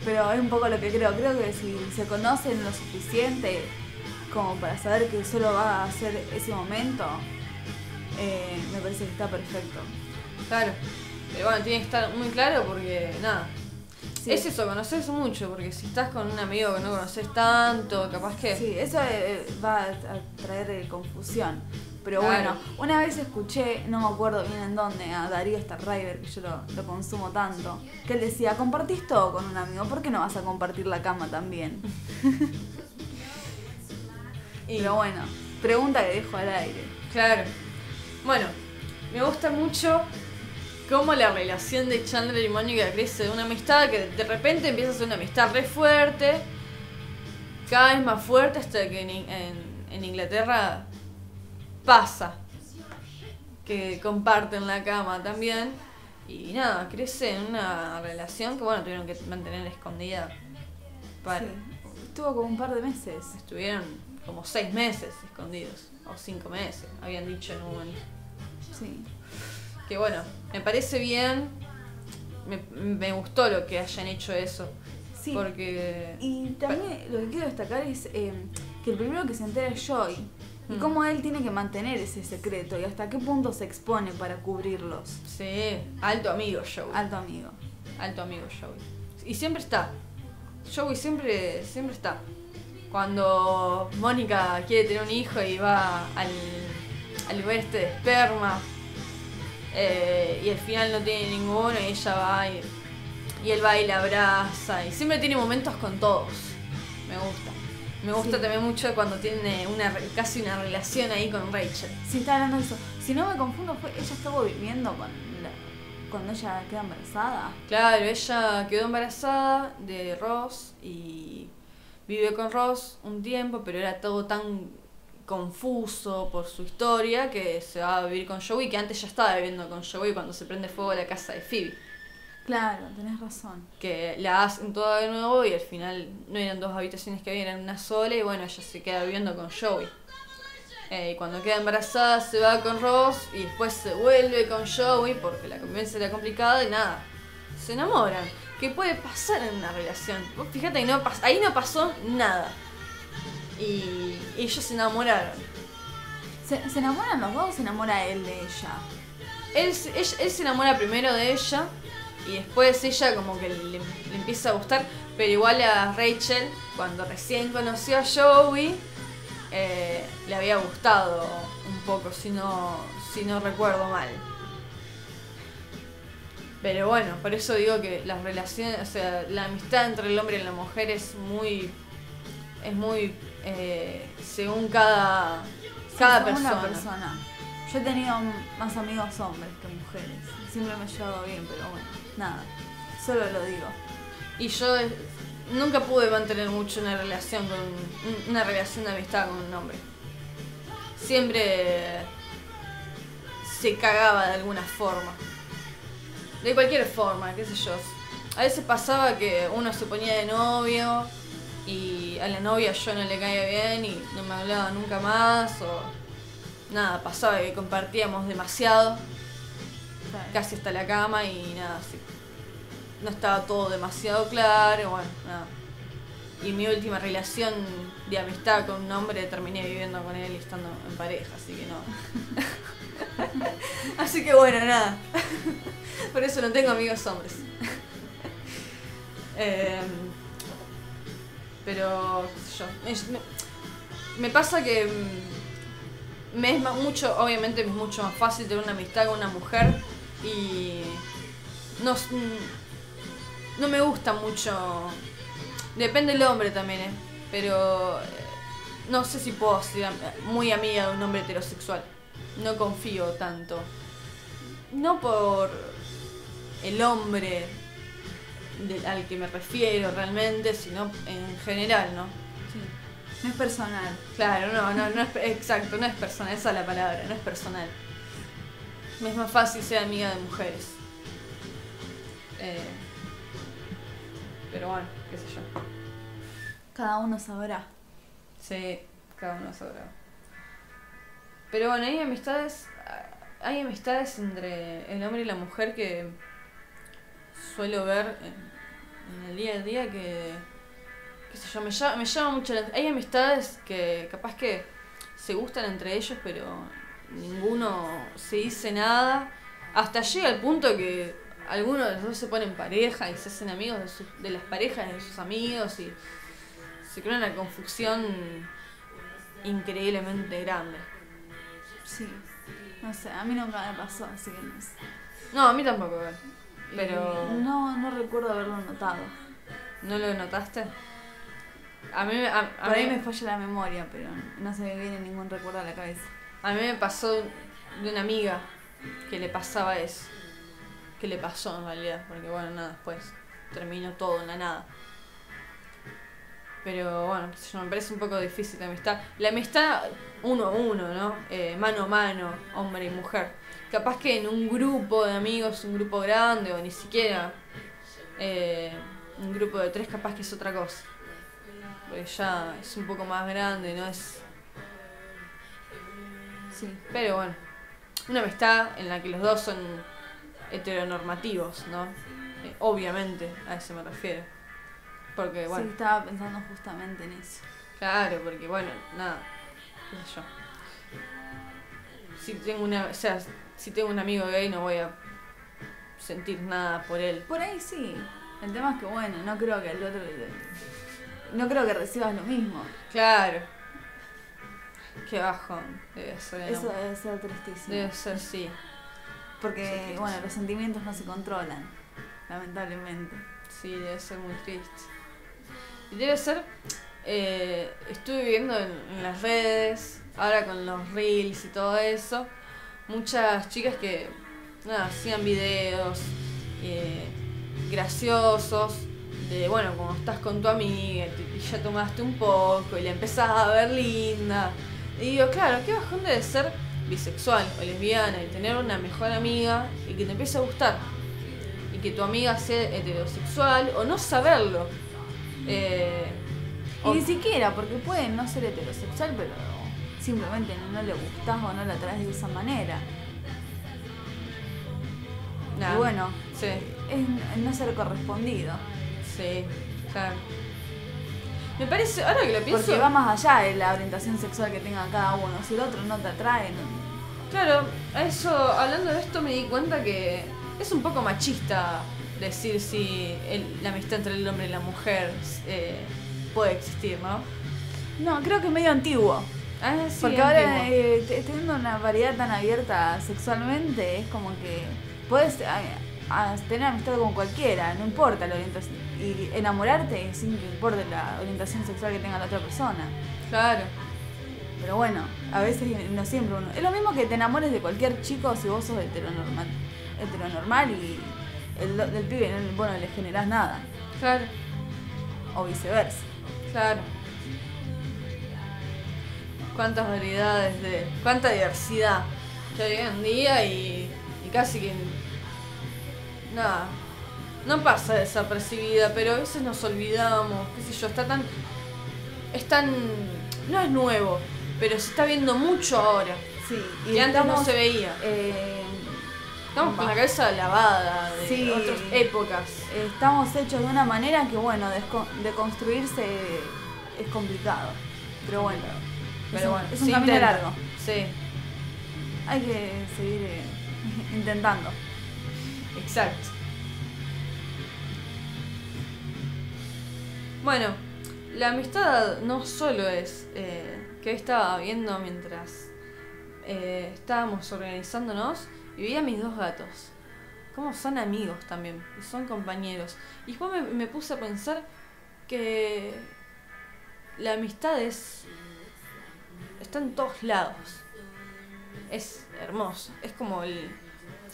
Pero es un poco lo que creo. Creo que si se conocen lo suficiente como para saber que solo va a ser ese momento, eh, me parece que está perfecto. Claro. Pero bueno, tiene que estar muy claro porque, nada. Sí. Es eso, conoces mucho, porque si estás con un amigo que no conoces tanto, capaz que. Sí, eso eh, va a traer eh, confusión. Pero Claro. bueno, una vez escuché, no me acuerdo bien en dónde, a Darío Starriver, que yo lo, lo consumo tanto, que él decía, compartís todo con un amigo, ¿por qué no vas a compartir la cama también? <laughs> y- Pero bueno, pregunta que dejo al aire. Claro. Bueno, me gusta mucho cómo la relación de Chandler y Mónica crece de una amistad que de repente empieza a ser una amistad re fuerte, cada vez más fuerte hasta que en, In- en- en Inglaterra pasa que comparten la cama también y nada, crece en una relación que bueno, tuvieron que mantener escondida para... Sí. Estuvo como un par de meses. Estuvieron como seis meses escondidos, o cinco meses, habían dicho en un momento. Sí. Que bueno, me parece bien, me, me gustó lo que hayan hecho eso, Sí. porque... Y también lo que quiero destacar es eh, que el primero que se entera es Joy. Y Mm. cómo él tiene que mantener ese secreto y hasta qué punto se expone para cubrirlos. Sí, alto amigo Joey. Alto amigo. Alto amigo Joey. Y siempre está. Joey siempre, siempre está. Cuando Mónica quiere tener un hijo y va al, al lugar este de esperma eh, y al final no tiene ninguno y ella va y, y él va y la abraza y siempre tiene momentos con todos. Me gusta. Me gusta Sí. también mucho cuando tiene una casi una relación ahí con Rachel. Si está hablando de eso. Si no me confundo, fue ella estuvo viviendo con la- cuando ella queda embarazada. Claro, ella quedó embarazada de Ross y vive con Ross un tiempo, pero era todo tan confuso por su historia que se va a vivir con Joey, que antes ya estaba viviendo con Joey cuando se prende fuego la casa de Phoebe. Claro, tenés razón. Que la hacen toda de nuevo y al final no eran dos habitaciones que había, eran una sola y bueno, ella se queda viviendo con Joey. Eh, y cuando queda embarazada se va con Ross y después se vuelve con Joey porque la convivencia era complicada y nada. Se enamoran. ¿Qué puede pasar en una relación? Vos fíjate, ahí no, ahí no pasó nada. Y ellos se enamoraron. ¿Se, se enamoran los dos o se enamora él de ella? Él, él se enamora primero de ella y después ella como que le, le empieza a gustar, pero igual a Rachel, cuando recién conoció a Joey, eh, le había gustado un poco, si no, si no recuerdo mal. Pero bueno, por eso digo que las relaciones, o sea, la amistad entre el hombre y la mujer es muy, es muy, eh, según cada, cada persona. Yo he tenido más amigos hombres que mujeres. Siempre me he llevado bien, pero bueno, nada. Solo lo digo. Y yo nunca pude mantener mucho una relación con un- una relación de amistad con un hombre. Siempre se cagaba de alguna forma. De cualquier forma, qué sé yo. A veces pasaba que uno se ponía de novio y a la novia yo no le caía bien y no me hablaba nunca más o nada, pasaba que compartíamos demasiado casi hasta la cama y nada, así. No estaba todo demasiado claro, bueno, nada. Y mi última relación de amistad con un hombre terminé viviendo con él y estando en pareja, así que no. <laughs> así que bueno, nada. Por eso no tengo amigos hombres. <laughs> Em, pero, qué sé yo. me, pasa que mm, me es mucho, obviamente es mucho más fácil tener una amistad con una mujer y no, mm, no me gusta mucho. Depende del hombre también, ¿eh? Pero eh, no sé si puedo ser muy amiga de un hombre heterosexual. No confío tanto. No por el hombre al que me refiero realmente, sino en general, ¿no? Sí. No es personal. Claro, no, no, no es exacto, no es personal, esa es la palabra, no es personal. Me es más fácil ser amiga de mujeres. Eh, pero bueno, qué sé yo. Cada uno sabrá. Sí, cada uno sabrá. Pero bueno, hay amistades, hay amistades entre el hombre y la mujer que suelo ver en, en el día a día que, qué sé yo, me llama, me llama mucho la Hay amistades que capaz que se gustan entre ellos, pero ninguno se dice nada. Hasta llega el punto que algunos de los dos se ponen pareja y se hacen amigos de, sus- de las parejas de sus amigos y se crea una confusión increíblemente grande. Sí. No sé, a mí nunca me pasó, así que no sé. No, a mí tampoco. Pero. No, no recuerdo haberlo notado. ¿No lo notaste? A mí, a, a Por ahí mí, me falla la memoria, pero no se me viene ningún recuerdo a la cabeza. a mí me pasó de una amiga que le pasaba eso. Que le pasó en realidad, porque bueno, nada, después terminó todo en la nada. Pero bueno, me parece un poco difícil la amistad. La amistad uno a uno, ¿no? Eh, mano a mano, hombre y mujer. Capaz que en un grupo de amigos, un grupo grande o ni siquiera eh, un grupo de tres, capaz que es otra cosa. Porque ya es un poco más grande, ¿no? Es Sí. Pero bueno, una amistad en la que los dos son heteronormativos, ¿no? Eh, obviamente, a eso me refiero. Porque, bueno, Sí, estaba pensando justamente en eso. claro, porque, bueno, nada, qué sé yo. Si tengo una, o sea, si tengo un amigo gay no voy a sentir nada por él. Por ahí sí. El tema es que, bueno, no creo que el otro. No creo que recibas lo mismo. Claro. Qué bajón debe ser. ¿no? Eso debe ser tristísimo. Debe ser, sí. Porque, Sí, bueno, los sentimientos no se controlan. Lamentablemente. Sí, debe ser muy triste. Y debe ser. eh, estuve viendo en, en las redes, ahora con los reels y todo eso, muchas chicas que nada, hacían videos eh, graciosos de, bueno, como estás con tu amiga y ya tomaste un poco y la empezás a ver linda. Y digo, claro, qué bajón debe ser bisexual o lesbiana y tener una mejor amiga y que te empiece a gustar y que tu amiga sea heterosexual o no saberlo. Eh, Y o- ni siquiera, porque puede no ser heterosexual, pero simplemente no le gustás o no la traes de esa manera. Y bueno, Sí, es no ser correspondido. sí, claro. Me parece, ahora que lo pienso. Porque va más allá de la orientación sexual que tenga cada uno. Si el otro no te atrae, no- Claro, eso, hablando de esto me di cuenta que es un poco machista decir si el- la amistad entre el hombre y la mujer eh, puede existir, ¿no? No, creo que es medio antiguo. Ah, sí, Porque ahora, eh, te- teniendo una variedad tan abierta sexualmente, es como que puedes eh, a- tener amistad con cualquiera, no importa la orientación. Y enamorarte sin que importe la orientación sexual que tenga la otra persona. Claro, Pero bueno, a veces no siempre uno. Es lo mismo que te enamores de cualquier chico si vos sos heteronormal, heteronormal y el del pibe no, vos no le generás nada. claro, O viceversa. claro. Cuántas variedades de. cuánta diversidad hay hoy en día y, y casi que. nada. No pasa desapercibida, pero a veces nos olvidamos, qué sé yo, está tan. es tan. no es nuevo, pero se está viendo mucho ahora. Sí, Y, antes no se veía. eh, Estamos con la cabeza lavada de Sí. otras épocas. estamos hechos de una manera que, bueno, deconstruirse es complicado. Pero bueno, Pero un, bueno, es un camino intenta. largo. Sí, Hay que seguir eh, <laughs> intentando. exacto. Bueno, la amistad no solo es eh, que estaba viendo mientras eh, estábamos organizándonos y vi a mis dos gatos. cómo son amigos también, y son compañeros. Y después me, me puse a pensar que la amistad es. Está en todos lados. Es hermoso. Es como el.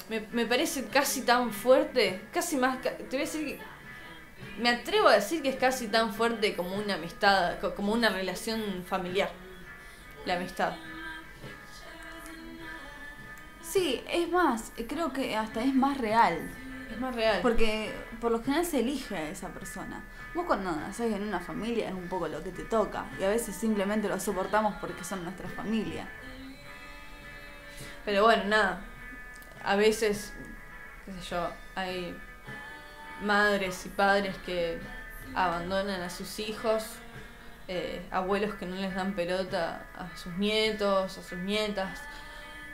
Me, me parece casi tan fuerte, casi más. Te voy a decir que. Me atrevo a decir que es casi tan fuerte como una amistad, co- como una relación familiar. La amistad. Sí, es más, creo que hasta es más real. Es más real. Porque por lo general se elige a esa persona. Vos cuando nacés en una familia es un poco lo que te toca. Y a veces simplemente lo soportamos porque son nuestra familia. Pero bueno, nada. A veces, qué sé yo, hay madres y padres que abandonan a sus hijos, eh, abuelos que no les dan pelota a sus nietos, a sus nietas.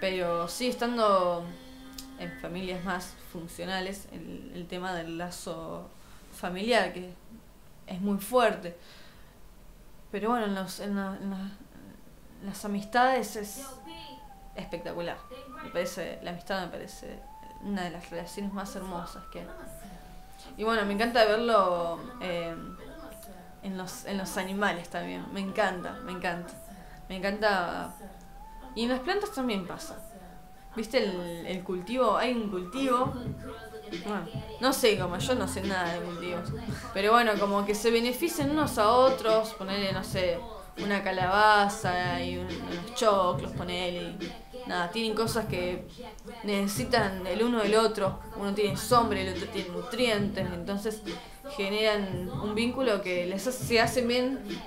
Pero sí, estando en familias más funcionales, el, el tema del lazo familiar, que es muy fuerte. Pero bueno, en, los, en, la- en la- en las amistades es espectacular. Me parece, la amistad me parece una de las relaciones más hermosas que hay. Y bueno, me encanta verlo eh, en, los, en los animales también. Me encanta, me encanta. Me encanta. Y en las plantas también pasa. ¿Viste el, el cultivo? Hay un cultivo. No sé, como yo no sé nada de cultivos. Pero bueno, como que se benefician unos a otros. Ponerle, no sé, una calabaza y un- unos choclos, ponerle. Nada, tienen cosas que necesitan el uno del otro. Uno tiene sombra el otro tiene nutrientes. Entonces generan un vínculo que les hace, se hacen bien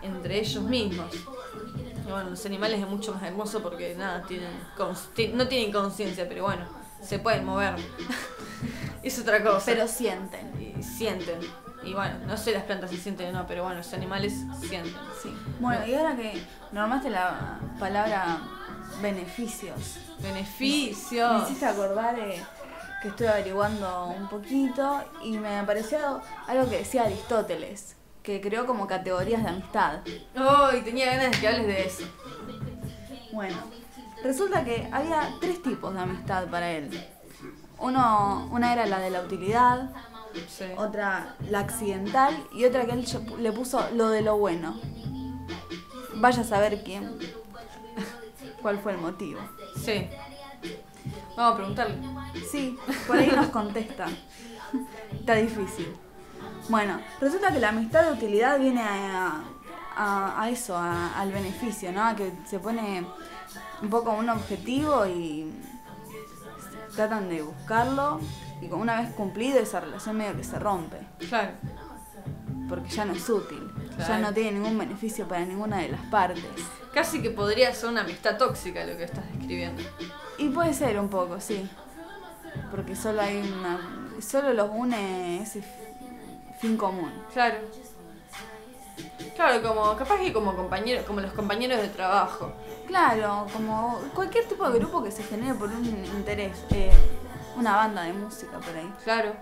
entre ellos mismos. Y bueno, los animales es mucho más hermoso porque nada, tienen no tienen conciencia, pero bueno, se pueden mover. <laughs> es otra cosa. Pero sienten. y sienten. Y bueno, no sé las plantas si sienten o no, pero bueno, los animales sienten. Sí. Bueno, y ahora que nombraste la palabra beneficios, me Beneficios. hiciste acordar eh, que estoy averiguando un poquito y me pareció algo que decía Aristóteles, que creó como categorías de amistad. Ay, tenía ganas de que hables de eso. Bueno, resulta que había tres tipos de amistad para él. Uno, una era la de la utilidad, Sí. otra la accidental y otra que él le puso lo de lo bueno. Vaya a saber quién, <laughs> cuál fue el motivo. Sí. Vamos a preguntarle. Sí, por ahí nos contesta. <laughs> Está difícil. Bueno, resulta que la amistad de utilidad viene a, a- a eso, a- al beneficio, ¿no? A que se pone un poco un objetivo y tratan de buscarlo y con- una vez cumplido esa relación medio que se rompe, Claro. porque ya no es útil, ya no tiene ningún beneficio para ninguna de las partes. Casi que podría ser una amistad tóxica lo que estás describiendo. Y puede ser un poco, sí. Porque solo hay una. Solo los une ese fin común. Claro. Claro, como capaz que como compañeros, como los compañeros de trabajo. Claro, como cualquier tipo de grupo que se genere por un interés. eh, una banda de música por ahí. Claro,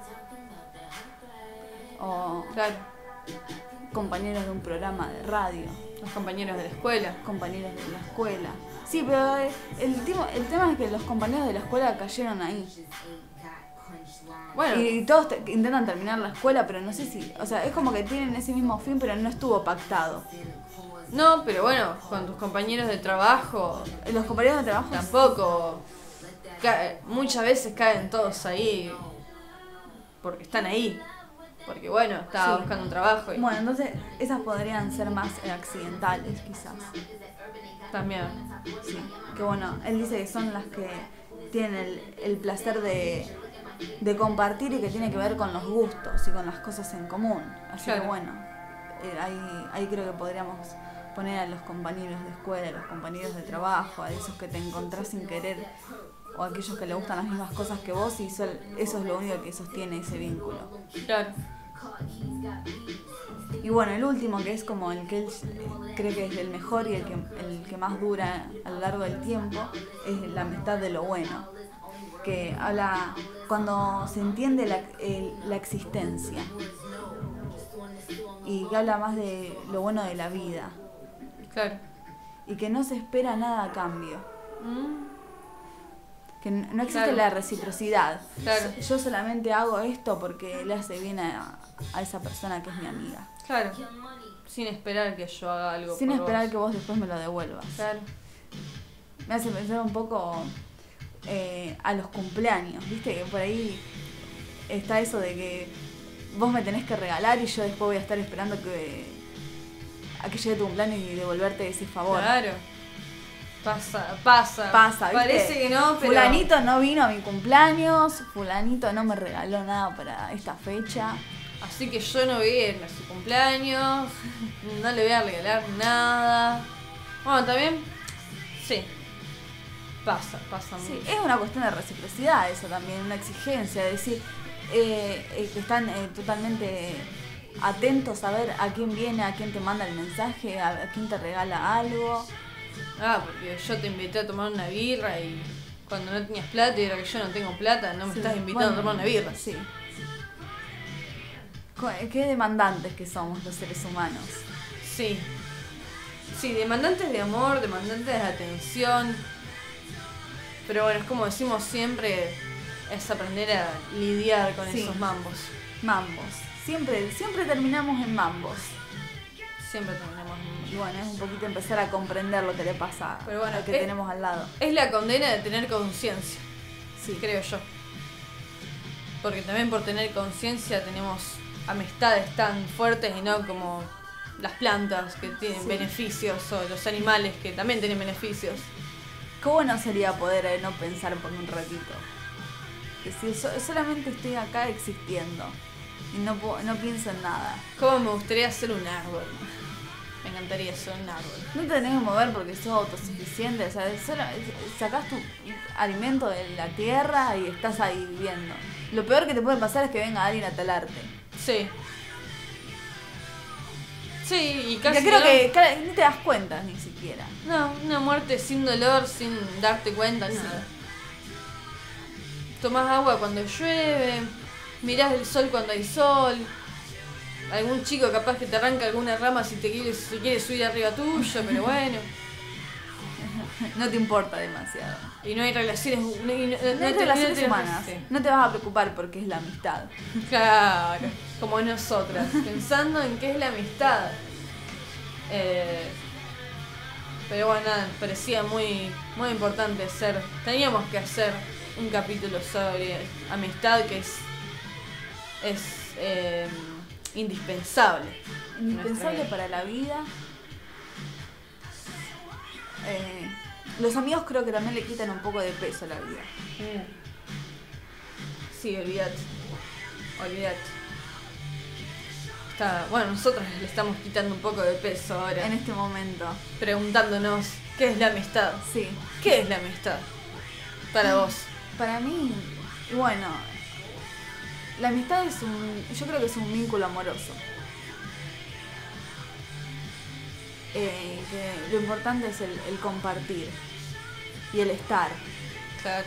O claro. compañeros de un programa de radio. Los compañeros de la escuela. Compañeros de la escuela. Sí, pero eh, el, timo- el tema es que los compañeros de la escuela cayeron ahí. Bueno, Y todos te- intentan terminar la escuela, pero no sé si. O sea, es como que tienen ese mismo fin, pero no estuvo pactado. no, pero bueno, con tus compañeros de trabajo Los compañeros de trabajo tampoco. muchas veces caen todos ahí porque están ahí. Porque bueno, estaba Sí. buscando un trabajo y Bueno, entonces esas podrían ser más accidentales, quizás. también. Sí. Que bueno, él dice que son las que tienen el, el placer de, de compartir y que tiene que ver con los gustos y con las cosas en común. Así Claro. que bueno, eh, ahí, ahí creo que podríamos poner a los compañeros de escuela, a los compañeros de trabajo, a esos que te encontrás sin querer o a aquellos que le gustan las mismas cosas que vos y sol- eso es lo único que sostiene ese vínculo. Claro. Y bueno, el último, que es como el que él eh, cree que es el mejor y el que, el que más dura a lo largo del tiempo, es la amistad de lo bueno. Que habla cuando se entiende la, el- la existencia. Y que habla más de lo bueno de la vida. Claro. Y que no se espera nada a cambio. Mm, Que no existe Claro. la reciprocidad. Claro. Yo solamente hago esto porque le hace bien a, a esa persona que es mi amiga. Claro. Sin esperar que yo haga algo. Sin por esperar vos. que vos después me lo devuelvas. Claro. Me hace pensar un poco eh, a los cumpleaños, ¿viste? Que por ahí está eso de que vos me tenés que regalar y yo después voy a estar esperando que a que llegue tu cumpleaños y devolverte ese favor. Claro. Pasa, pasa. Pasa, ¿viste? Parece que no, pero. Fulanito no vino a mi cumpleaños, fulanito no me regaló nada para esta fecha. Así que yo no voy a ir a su cumpleaños. <laughs> No le voy a regalar nada. Bueno, también. Sí. Pasa, pasa Sí, mucho. es una cuestión de reciprocidad eso también, una exigencia, es decir, eh, eh, que están eh, totalmente atentos a ver a quién viene, a quién te manda el mensaje, a, a quién te regala algo. Ah, porque yo te invité a tomar una birra y cuando no tenías plata y ahora que yo no tengo plata, no me Sí, estás invitando bueno, a tomar una birra. Sí. Co- Qué demandantes que somos los seres humanos. Sí. Sí, demandantes de amor, demandantes de atención. Pero bueno, es como decimos siempre, es aprender a lidiar con Sí. esos mambos. Mambos. Siempre, siempre terminamos en mambos. Siempre terminamos en Y bueno, es un poquito empezar a comprender lo que le pasa Pero bueno, al que tenemos al lado. Es la condena de tener conciencia, Sí. creo yo. Porque también por tener conciencia tenemos amistades tan fuertes y no como las plantas que tienen Sí. beneficios o los animales que también tienen beneficios. Qué bueno sería poder eh, no pensar por un ratito. Es decir, so- solamente estoy acá existiendo. Y no, puedo- no pienso en nada. ¿Cómo me gustaría ser un árbol? Me encantaría ser un árbol. No te tenés que mover porque sos autosuficiente. O sea, solo sacás tu alimento de la tierra y estás ahí viviendo. Lo peor que te puede pasar es que venga alguien a talarte. Sí. Sí, y casi creo no, que ni te das cuenta ni siquiera. No, una muerte sin dolor, sin darte cuenta, Sí. nada. Tomás agua cuando llueve, mirás el sol cuando hay sol. Algún chico capaz que te arranca alguna rama si te quiere, si quiere subir arriba tuyo, pero bueno. <laughs> No te importa demasiado. Y no hay relaciones. No, y no- no hay relaciones no humanas. sí. No te vas a preocupar porque es la amistad. Claro, como nosotras, pensando en qué es la amistad. Eh, pero bueno, nada, parecía muy, muy importante hacer. Teníamos que hacer un capítulo sobre amistad que es, es eh, indispensable. Indispensable para la vida. Eh, los amigos creo que también le quitan un poco de peso a la vida. Sí, olvídate. Olvídate. Está, bueno, nosotros le estamos quitando un poco de peso ahora. En este momento. preguntándonos qué es la amistad. Sí. ¿Qué es la amistad? Para vos. Para mí, bueno, la amistad es un. Yo creo que es un vínculo amoroso. Eh, que lo importante es el, el compartir y el estar. Claro.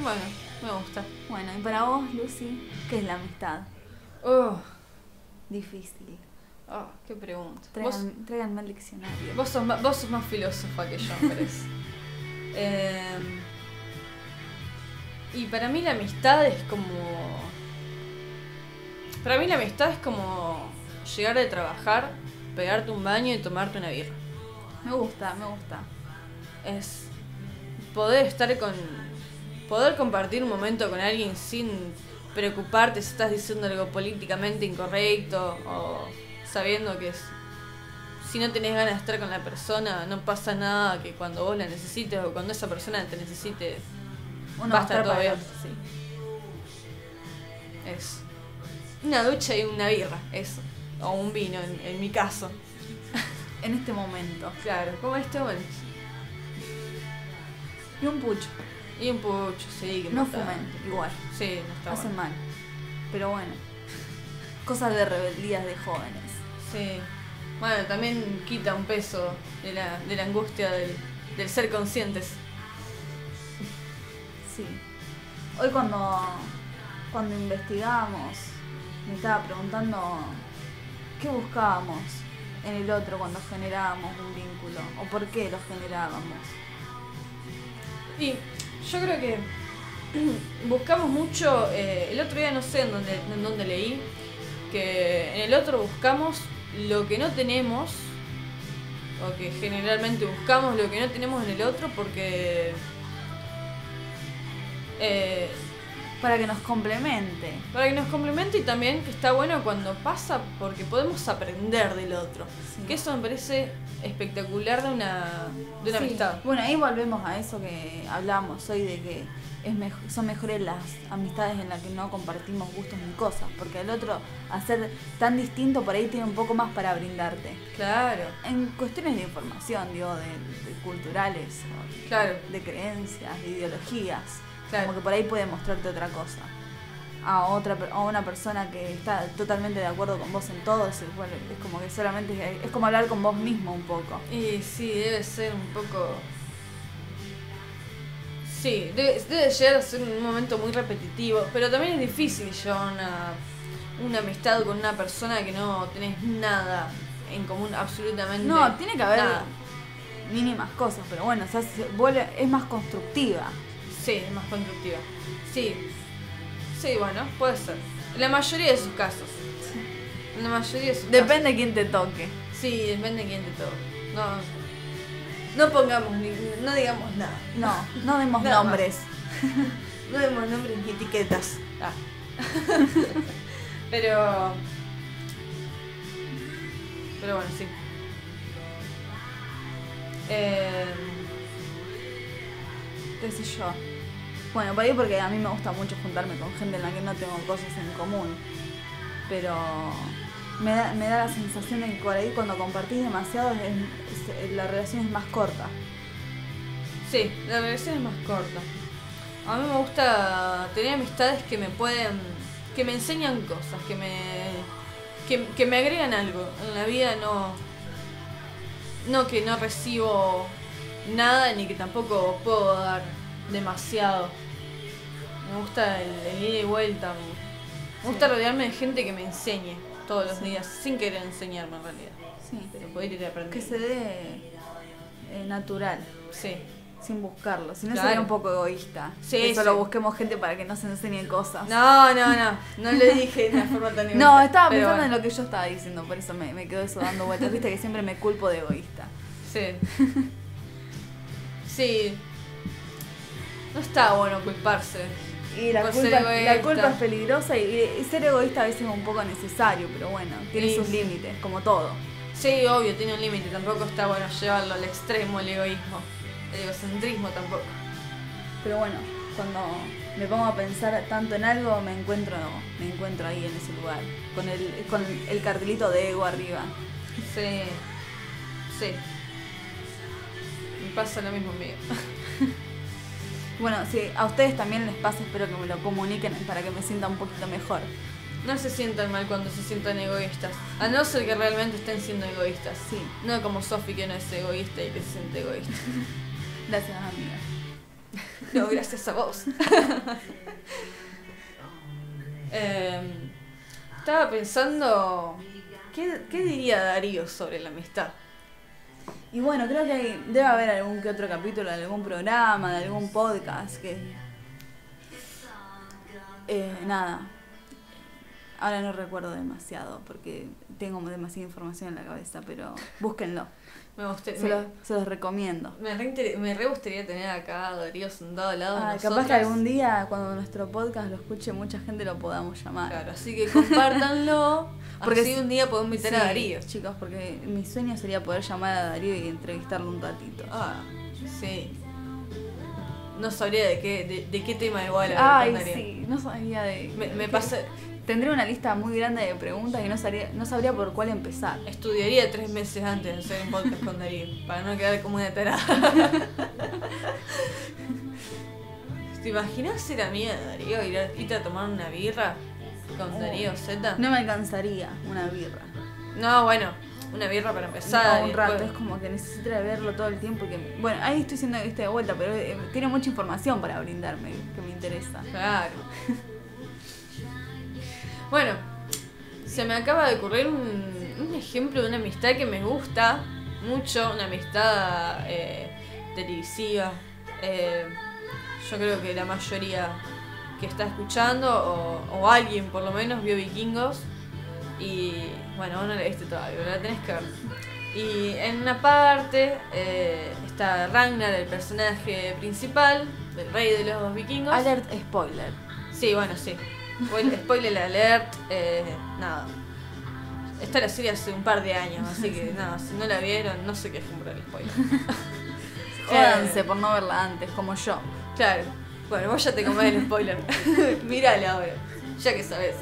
Bueno, me gusta. Bueno, y para vos, Lucy, ¿qué es la amistad? Oh, Difícil. oh, qué pregunta. Traigan, tráiganme el diccionario. vos, sos más, vos sos más filósofa que yo, parece. <laughs> Eh, y para mí la amistad es como... Para mí la amistad es como llegar de trabajar, pegarte un baño y tomarte una birra. Me gusta, me gusta. es poder estar con poder compartir un momento con alguien sin preocuparte si estás diciendo algo políticamente incorrecto o sabiendo que es- si no tenés ganas de estar con la persona no pasa nada que cuando vos la necesites o cuando esa persona te necesite Uno Va a estar todo bien. sí. es una ducha y una birra eso o un vino en, en mi caso <laughs> En este momento. claro como este momento Y un pucho. y un pucho sí que No está- fumen, igual. sí no está Hacen bueno. mal. Pero bueno. Cosas de rebeldías de jóvenes. Sí. Bueno, también quita un peso de la, de la angustia del, del ser conscientes. Sí. Hoy cuando, cuando investigamos, me estaba preguntando qué buscábamos en el otro cuando generábamos un vínculo o por qué lo generábamos. Y yo creo que <clears throat> buscamos mucho, eh, el otro día no sé en dónde, en dónde leí, que en el otro buscamos lo que no tenemos, o que generalmente buscamos lo que no tenemos en el otro porque... eh, Para que nos complemente. para que nos complemente y también que está bueno cuando pasa porque podemos aprender del otro. Sí. Que eso me parece espectacular de una, de una Sí. amistad. Bueno, ahí volvemos a eso que hablamos hoy de que es son mejores las amistades en las que no compartimos gustos ni cosas, porque el otro, ser tan distinto, por ahí tiene un poco más para brindarte. Claro, En cuestiones de información, digo, de, de culturales, claro. de creencias, de ideologías, Claro. como que por ahí puede mostrarte otra cosa. A otra a una persona que está totalmente de acuerdo con vos en todo, es, bueno, es como que solamente es como hablar con vos mismo un poco. Y sí, debe ser un poco... Sí, debe, debe llegar a ser un momento muy repetitivo, pero también es difícil llevar una, una amistad con una persona que no tenés nada en común, absolutamente. No, tiene que haber nada. mínimas cosas, pero bueno, o sea, es más constructiva. Sí, es más constructiva. Sí. Sí, bueno, puede ser. En la mayoría de sus casos. En la mayoría de sus Depende de quién te toque. Sí, depende de quién te toque. No, no pongamos, ni, no digamos nada. No, no demos Nada más. nombres. <laughs> No demos nombres ni etiquetas. Ah. <laughs> pero. Pero bueno, sí. Eh, qué sé yo. Bueno, por ahí porque a mí me gusta mucho juntarme con gente en la que no tengo cosas en común. Pero me da, me da la sensación de que por ahí cuando compartís demasiado la relación es más corta. Sí, la relación es más corta. A mí me gusta tener amistades que me pueden. que me enseñan cosas, que me. que me agregan algo. En la vida no. no que no recibo nada ni que tampoco puedo dar demasiado. Me gusta el, el ida y vuelta. Me, gusta Sí. rodearme de gente que me enseñe todos los Sí. días, sin querer enseñarme en realidad. Sí. Pero poder ir aprendiendo. Que se dé eh, natural. Sí. sin buscarlo. Si no Claro. sería un poco egoísta. Sí, que solo busquemos gente para que nos enseñen cosas. No, no, no. No lo dije de una forma tan <laughs> egoísta. No, estaba pensando bueno. en lo que yo estaba diciendo, por eso me, me quedó eso dando vueltas. Viste que siempre me culpo de egoísta. Sí. <laughs> Sí. No está bueno culparse. Y la culpa, la es peligrosa y, y ser egoísta a veces es un poco necesario, pero bueno, tiene Sí, sus sí. límites, como todo. Sí, obvio, tiene un límite. Tampoco está bueno llevarlo al extremo el egoísmo. El egocentrismo tampoco. Pero bueno, cuando me pongo a pensar tanto en algo, me encuentro, me encuentro ahí en ese lugar, con el, con el cartelito de ego arriba. Sí. Sí. Me pasa lo mismo mío. Bueno, si a ustedes también les pasa, espero que me lo comuniquen para que me sienta un poquito mejor. No se sientan mal cuando se sientan egoístas. A no ser que realmente estén siendo egoístas. Sí, No como Sofi que no es egoísta y que se siente egoísta. <laughs> gracias amiga. <laughs> No, gracias a vos. <laughs> Em, estaba pensando, ¿qué, ¿qué diría Darío sobre la amistad? Y bueno, creo que debe haber algún que otro capítulo de algún programa, de algún podcast que... Eh, nada. Ahora no recuerdo demasiado porque tengo demasiada información en la cabeza, pero búsquenlo. Me, gustaría, Se, los, se los recomiendo. me, re, me re gustaría tener acá a Darío sentado al lado de Ah, nosotros. capaz que algún día cuando nuestro podcast lo escuche mucha gente lo podamos llamar. Claro, así que compártanlo. <laughs> Porque así si- un día podemos invitar a Darío. Chicos, porque mi sueño sería poder llamar a Darío y entrevistarlo un ratito. Ah, sí. No sabría de qué, de, de qué tema igual hablar Ay, con Darío. sí, no sabía de... Me, me que- pasa, Tendría una lista muy grande de preguntas y no sabría, no sabría por cuál empezar. estudiaría tres meses antes de hacer un podcast con Darío, para no quedar como una tarada. <laughs> ¿Te imaginas ser amiga de Darío? Ir a, irte a tomar una birra con Darío Z? No me alcanzaría una birra. No, bueno, una birra para empezar. No, un rato, después- es como que necesitaría verlo todo el tiempo. y Que, bueno, ahí estoy siendo este de vuelta, pero eh, tiene mucha información para brindarme que me interesa. Claro. <laughs> Bueno, se me acaba de ocurrir un, un ejemplo de una amistad que me gusta mucho, una amistad eh, televisiva. eh, yo creo que la mayoría que está escuchando, o, o alguien por lo menos, vio vikingos. Y bueno, vos no la viste todavía, pero la tenés que ver. Y en una parte eh, está Ragnar, el personaje principal, el rey de los vikingos. Alert spoiler. Sí, bueno, sí. Spoiler, spoiler alert, eh, nada. Esta la serie hace un par de años, así que <laughs> nada, si no la vieron, no sé qué es por el spoiler. <laughs> Jódanse por no verla antes, como yo. Claro. Bueno, vos ya te comés el spoiler. <laughs> Mírala ahora, ya que sabes.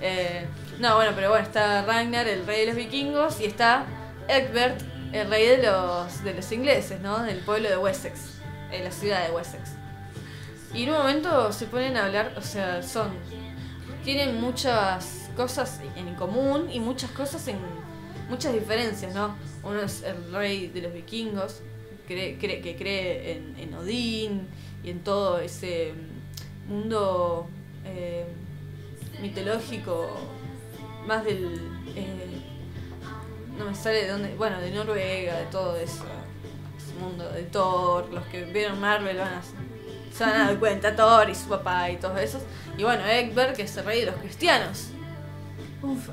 Eh, no, bueno, pero bueno, está Ragnar, el rey de los vikingos, y está Egbert, el rey de los, de los ingleses, ¿no? Del pueblo de Wessex, en la ciudad de Wessex. Y en un momento se ponen a hablar, o sea, son. Tienen muchas cosas en común y muchas cosas en. muchas diferencias, ¿no? Uno es el rey de los vikingos, cree- cree- que cree en, en Odín y en todo ese mundo eh, mitológico, más del. eh, no me sale de dónde. Bueno, de Noruega, de todo eso. Ese mundo de Thor. Los que vieron Marvel van a, se van a dar cuenta. Thor y su papá y todos esos. Y bueno, Egbert, que es el rey de los cristianos. Uf,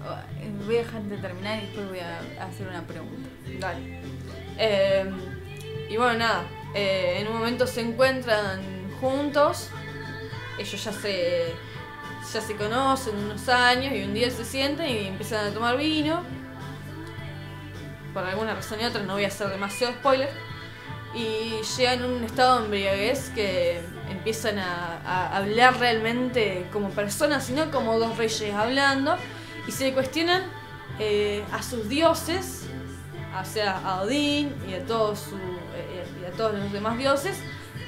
voy a dejar de terminar y después voy a hacer una pregunta. Dale. Eh, y bueno, nada. eh, en un momento se encuentran juntos. Ellos ya se, ya se conocen unos años y un día se sientan y empiezan a tomar vino. Por alguna razón y otra, no voy a hacer demasiado spoiler. Y llegan a un estado de embriaguez que empiezan a, hablar realmente como personas, sino como dos reyes hablando. Y se cuestionan eh, a sus dioses o sea, a Odín y a todos eh, y a todos los demás dioses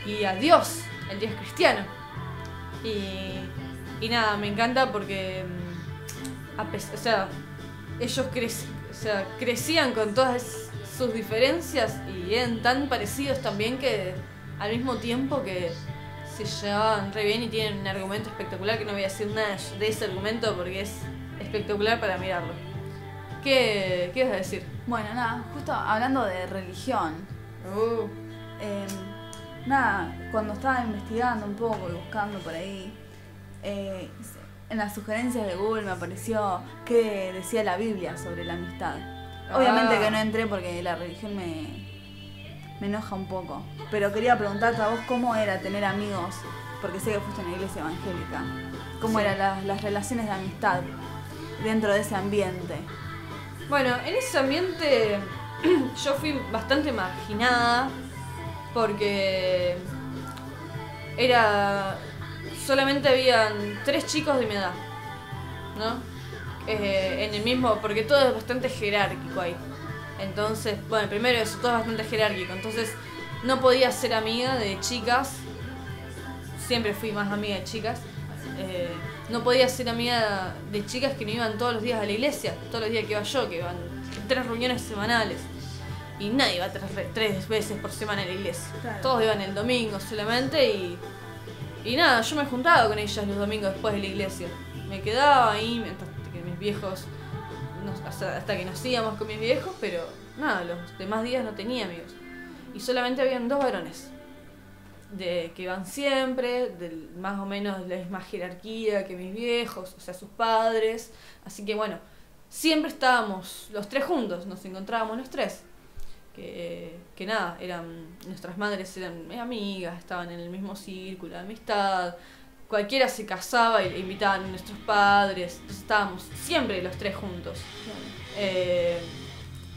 y a Dios, el Dios cristiano. Y, y nada, me encanta porque mm, a o sea, ellos crecían con todas sus diferencias y eran tan parecidos también que al mismo tiempo que se llevaban re bien y tienen un argumento espectacular que no voy a decir nada de ese argumento porque es espectacular para mirarlo. ¿Qué, qué vas a decir? Bueno, nada, justo hablando de religión. Uh, eh, nada, cuando estaba investigando un poco y buscando por ahí, eh, en las sugerencias de Google me apareció que decía la Biblia sobre la amistad. Obviamente Ah. que no entré porque la religión me, me enoja un poco. Pero quería preguntarte a vos cómo era tener amigos, porque sé que fuiste en una iglesia evangélica. ¿Cómo Sí. eran las, las relaciones de amistad dentro de ese ambiente? Bueno, en ese ambiente <clears throat> yo fui bastante marginada porque era solamente habían tres chicos de mi edad, ¿no? Eh, en el mismo, porque todo es bastante jerárquico ahí. Entonces, bueno, primero eso, todo es bastante jerárquico. Entonces, no podía ser amiga de chicas. Siempre fui más amiga de chicas. Eh, no podía ser amiga de chicas que no iban todos los días a la iglesia. Todos los días que iba yo, que iban tres reuniones semanales. Y nadie iba tres, re- tres veces por semana a la iglesia. Claro. Todos iban el domingo solamente y. Y nada, yo me juntaba con ellas los domingos después de la iglesia. Me quedaba ahí mientras que mis viejos. Hasta, que nos íbamos con mis viejos, pero nada, los demás días no tenía amigos. Y solamente habían dos varones. De, que iban siempre, del, más o menos de la misma jerarquía que mis viejos, o sea, sus padres. Así que bueno, siempre estábamos los tres juntos, nos encontrábamos los tres. Que, que nada, eran nuestras madres eran amigas, estaban en el mismo círculo de amistad. Cualquiera se casaba y le invitaban a nuestros padres. Entonces estábamos siempre los tres juntos. Eh,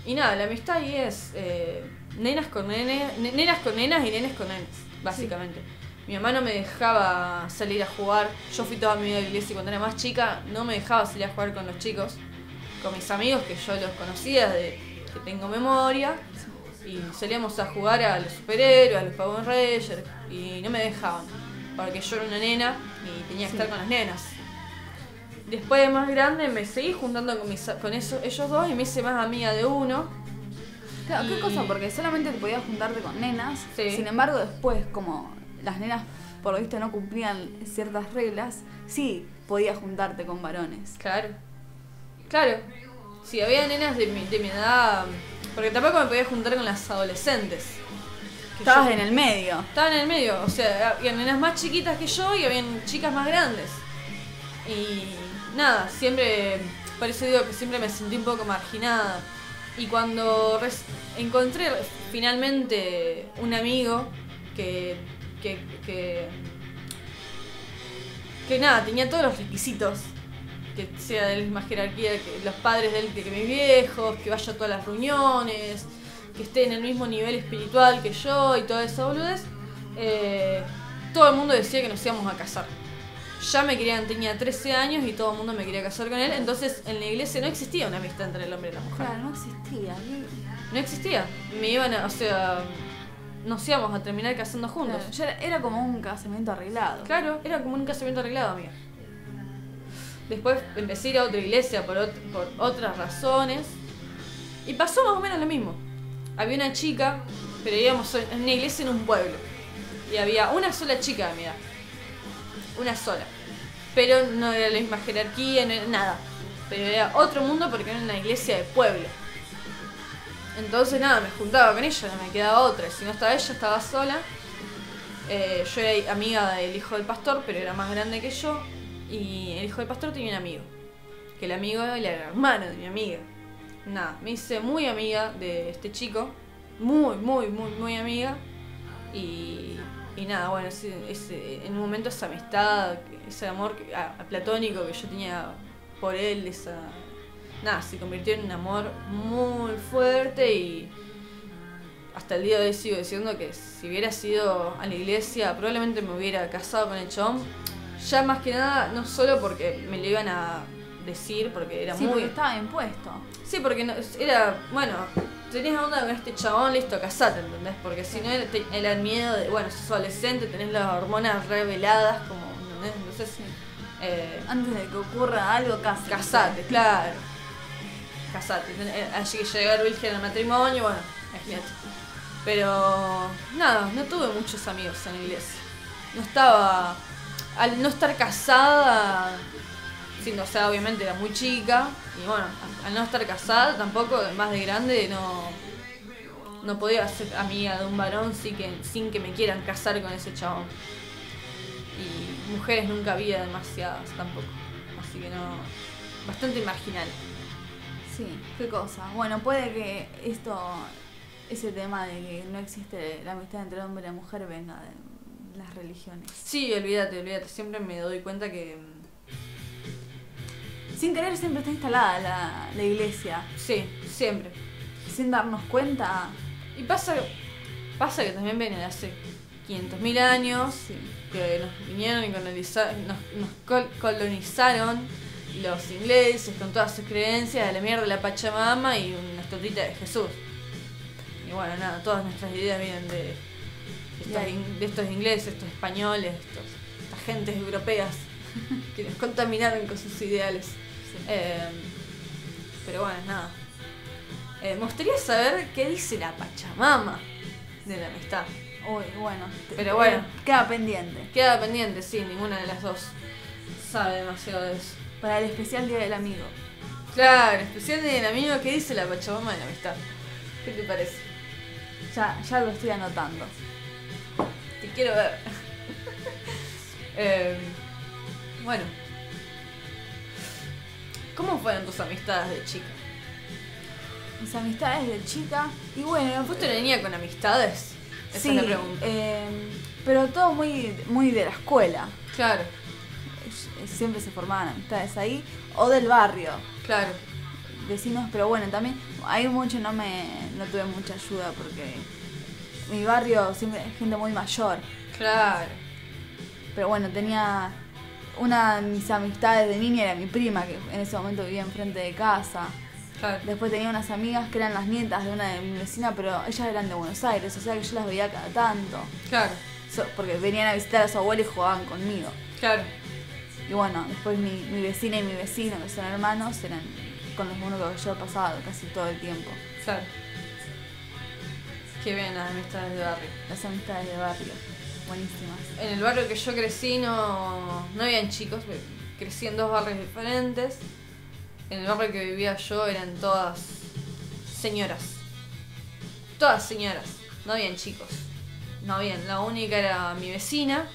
y nada, la amistad ahí es eh, nenas con nene, ne- nenas con nenas y nenes con nenes, básicamente. Mi mamá no me dejaba salir a jugar. Yo fui toda mi vida a la iglesia y cuando era más chica no me dejaba salir a jugar con los chicos, con mis amigos que yo los conocía desde que tengo memoria. Y salíamos a jugar a los superhéroes, a los Power Rangers y no me dejaban. Porque yo era una nena y tenía que Sí. estar con las nenas. Después de más grande me seguí juntando con, mis, con esos, ellos dos y me hice más amiga de uno. Claro, ¿qué cosa? Porque solamente te podías juntarte con nenas. Sí. Sin embargo, después, como las nenas, por lo visto, no cumplían ciertas reglas, sí podías juntarte con varones. Claro. Claro. Si había nenas de mi, de mi edad. Porque tampoco me podía juntar con las adolescentes. Estabas en el medio. Estaba en el medio, o sea, había nenas más chiquitas que yo y habían chicas más grandes. Y nada, siempre, por eso digo que siempre me sentí un poco marginada. Y cuando encontré finalmente un amigo que, que, que, nada, tenía todos los requisitos, que sea de la misma jerarquía que los padres de él, que mis viejos, que vaya a todas las reuniones, que esté en el mismo nivel espiritual que yo y toda esa boludez, eh, todo el mundo decía que nos íbamos a casar. Ya me querían, tenía 13 años y todo el mundo me quería casar con él, entonces en la iglesia no existía una amistad entre el hombre y la mujer. Claro, no existía. No existía. Me iban a, o sea, nos íbamos a terminar casando juntos. Claro, ya era, era como un casamiento arreglado. Claro, era como un casamiento arreglado, amiga. Después empecé a ir a otra iglesia por, ot- por otras razones. Y pasó más o menos lo mismo. Había una chica, pero íbamos en una iglesia en un pueblo. Y había una sola chica de mi edad. Una sola. Pero no era la misma jerarquía, no era nada. Pero era otro mundo porque era una iglesia de pueblo. Entonces nada, me juntaba con ella, no me quedaba otra. Si no estaba ella, estaba sola. Eh, yo era amiga del hijo del pastor, pero era más grande que yo. Y el hijo del pastor tenía un amigo. Que el amigo era el hermano de mi amiga. Nada, me hice muy amiga de este chico. Muy, muy, muy, muy amiga. Y, y nada, bueno, ese, ese- en un momento esa amistad, ese amor que- a- a platónico que yo tenía por él, esa. Nada, se convirtió en un amor muy fuerte y hasta el día de hoy sigo diciendo que si hubiera sido a la iglesia, probablemente me hubiera casado con el chon. Ya más que nada, no solo porque me lo iban a decir, porque era Sí, muy. porque estaba impuesto. Sí, porque no- era, bueno, tenías onda con este chabón, listo, casate, ¿entendés? Porque si no era, te- era el miedo de, bueno, sos adolescente, tenés las hormonas reveladas, como, ¿entendés? Entonces, eh, Antes de que ocurra algo, casate. casate, claro. Casate, ten- eh, allí que llegar virgen al matrimonio, bueno, imagínate. Pero, nada, no tuve muchos amigos en la iglesia. No estaba, al no estar casada, siendo, o sea, obviamente era muy chica, y bueno, al no estar casada tampoco, más de grande, no, no podía ser amiga de un varón sin que, sin que me quieran casar con ese chabón. Y mujeres nunca había demasiadas tampoco, así que no, bastante marginal. Sí, qué cosa. Bueno, puede que esto, ese tema de que no existe la amistad entre hombre y mujer venga de las religiones. Sí, olvídate, olvídate, siempre me doy cuenta que... Sin querer siempre está instalada la, la iglesia. Sí, siempre. Sin darnos cuenta. Y pasa, pasa que también viene de hace 500.000 años, Sí. que nos vinieron y coloniza- nos, nos col- colonizaron los ingleses con todas sus creencias de la mierda de la Pachamama y una estatuita de Jesús. Y bueno, nada, todas nuestras ideas vienen de, estos, ahí. in- de estos ingleses, estos españoles, estos, estas gentes europeas <laughs> que nos contaminaron con sus ideales. Eh, pero bueno, nada. Eh, me gustaría saber qué dice la Pachamama de la amistad. Uy, bueno. Pero bueno. Queda pendiente. Queda pendiente, sí, ninguna de las dos sabe demasiado de eso. Para el especial Día del Amigo. Claro, especial del amigo, ¿qué dice la Pachamama de la amistad? ¿Qué te parece? Ya, ya lo estoy anotando. Te quiero ver. <laughs> Eh, bueno. ¿Cómo fueron tus amistades de chica? Mis amistades de chica. Y bueno, ¿Fuiste una niña con amistades? Esa sí, es la pregunta. eh, pero todo muy, muy de la escuela. Claro, Eh, Siempre se formaban amistades ahí. O del barrio. claro. Vecinos, pero bueno, también ahí mucho no me no tuve mucha ayuda porque mi barrio siempre es gente muy mayor. Claro. Pero bueno, tenía una de mis amistades de niña era mi prima que en ese momento vivía enfrente de casa. Claro. Después tenía unas amigas que eran las nietas de una de mi vecina, pero ellas eran de Buenos Aires, o sea que yo las veía cada tanto. Claro. So- porque venían a visitar a su abuela y jugaban conmigo. Claro. Y bueno, después mi, mi vecina y mi vecino, que son hermanos, eran con los unos que yo he pasado casi todo el tiempo. Claro. Qué bien las amistades de barrio. Las amistades de barrio, En el barrio que yo crecí no, no habían chicos, crecí en dos barrios diferentes. En el barrio que vivía yo eran todas señoras. Todas señoras, no habían chicos. no bien, la única era mi vecina,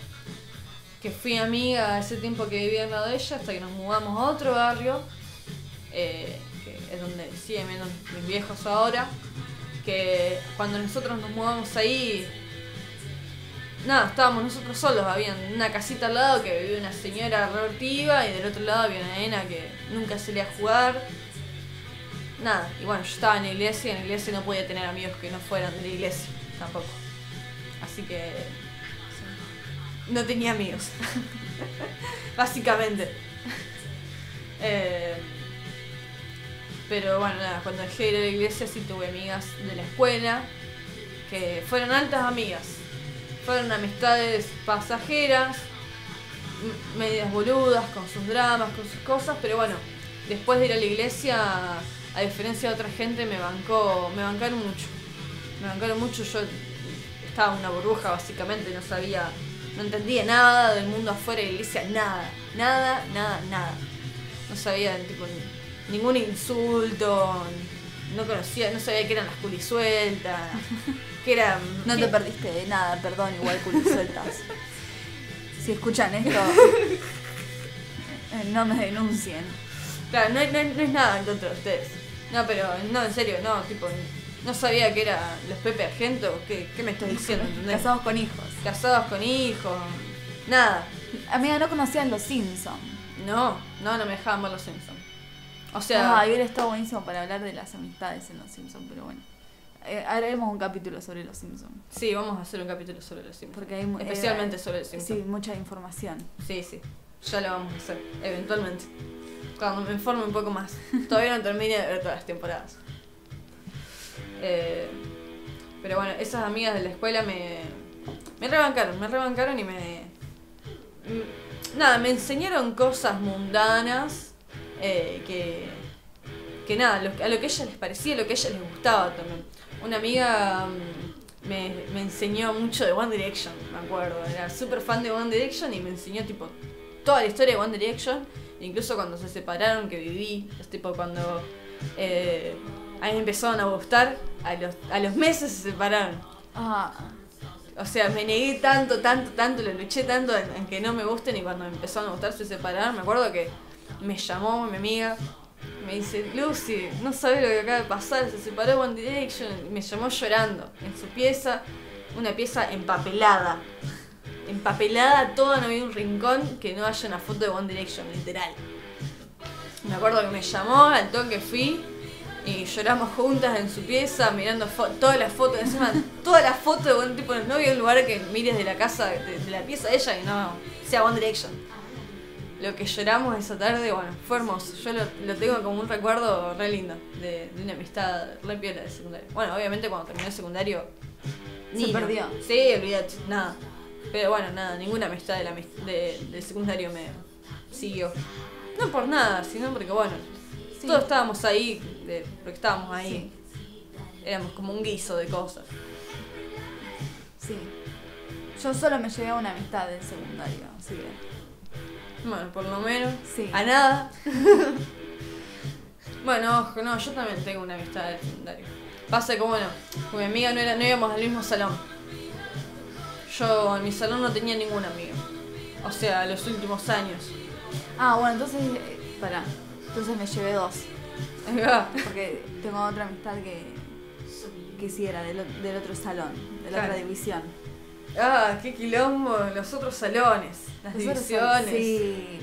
que fui amiga ese tiempo que vivía al lado de ella hasta que nos mudamos a otro barrio, eh, que es donde siguen viendo mis viejos ahora, que cuando nosotros nos mudamos ahí, nada, estábamos nosotros solos, había una casita al lado que vivía una señora revertiva y del otro lado había una nena que nunca salía a jugar. Nada, y bueno, yo estaba en la iglesia y en la iglesia no podía tener amigos que no fueran de la iglesia tampoco. Así que no tenía amigos. <laughs> Básicamente. Eh, pero bueno, nada, cuando dejé de ir a la iglesia sí tuve amigas de la escuela que fueron altas amigas. Fueron amistades pasajeras, medias boludas, con sus dramas, con sus cosas, pero bueno, después de ir a la iglesia, a diferencia de otra gente, me bancó, me bancaron mucho. Me bancaron mucho, yo estaba una burbuja básicamente, no sabía, no entendía nada del mundo afuera de la iglesia, nada, nada, nada, nada. No sabía tipo ni- ningún insulto, no conocía, no sabía qué eran las culisueltas, qué eran. No te perdiste de nada, perdón, igual sueltas. <laughs> Si escuchan esto, <laughs> eh, no me denuncien. Claro, no, no- no es nada en contra de ustedes. No, pero no, en serio, no, tipo, no sabía que era los Pepe Argento, ¿qué, qué me estás diciendo? <laughs> ¿entendés? Casados con hijos. Casados con hijos, nada. Amiga, no conocías los Simpsons. No, no, no me dejaban ver los Simpsons. O sea, Ah, hubiera estado buenísimo para hablar de las amistades en los Simpsons, pero bueno. Eh, haremos un capítulo sobre los Simpsons. sí, vamos a hacer un capítulo sobre los Simpsons. Porque hay Especialmente eh, sobre los Sí, Simpsons. mucha información. Sí, sí, ya lo vamos a hacer, eventualmente. Cuando me informe un poco más. Todavía no termine de ver todas las temporadas. Eh, pero bueno, esas amigas de la escuela me, me rebancaron, me rebancaron y me... mm, Nada, me enseñaron cosas mundanas eh, que, que nada, lo- a lo que a ellas les parecía, a lo que a ellas les gustaba también. Una amiga mm, me, me enseñó mucho de One Direction, me acuerdo. Era súper fan de One Direction y me enseñó tipo toda la historia de One Direction. Incluso cuando se separaron, que viví, es tipo cuando eh, a mí me empezaron a gustar, a los, a los meses se separaron. Ah, O sea, me negué tanto, tanto, tanto, lo luché tanto en, en que no me gusten y cuando me empezaron a gustar se separaron. Me acuerdo que me llamó mi amiga, me dice, Lucy, no sabes lo que acaba de pasar, se separó One Direction. Me llamó llorando en su pieza, una pieza empapelada. Empapelada toda, no había un rincón que no haya una foto de One Direction, literal. Me acuerdo que me llamó, al toque fui y lloramos juntas en su pieza, mirando todas las fotos, encima todas las fotos de One tipo, no había un lugar que mires de la casa, de, de la pieza de ella y no sea One Direction. Lo que lloramos esa tarde, bueno, fue hermoso. Yo lo, lo tengo como un recuerdo re lindo de, de una amistad re piola de secundario. Bueno, obviamente cuando terminé el secundario. Se ni no. perdió. Sí, olvídate, nada. Pero bueno, nada, ninguna amistad de la, de- del secundario me siguió. No por nada, sino porque bueno, Sí. todos estábamos ahí, de- porque estábamos ahí. Sí. Éramos como un guiso de cosas. sí. Yo solo me llevé a una amistad del secundario, así que. Bueno, por lo menos. Sí. A nada. <laughs> bueno, ojo, no, yo también tengo una amistad del secundario. Pasa que, bueno, con mi amiga no, era, no íbamos al mismo salón. Yo en mi salón no tenía ningún amigo. O sea, los últimos años. Ah, bueno, entonces. eh, pará. Entonces me llevé dos. Ahí va. Porque tengo otra amistad que. que sí era del, o- del otro salón, de la Claro. otra división. Ah, qué quilombo, los otros salones, las Los divisiones, Sí.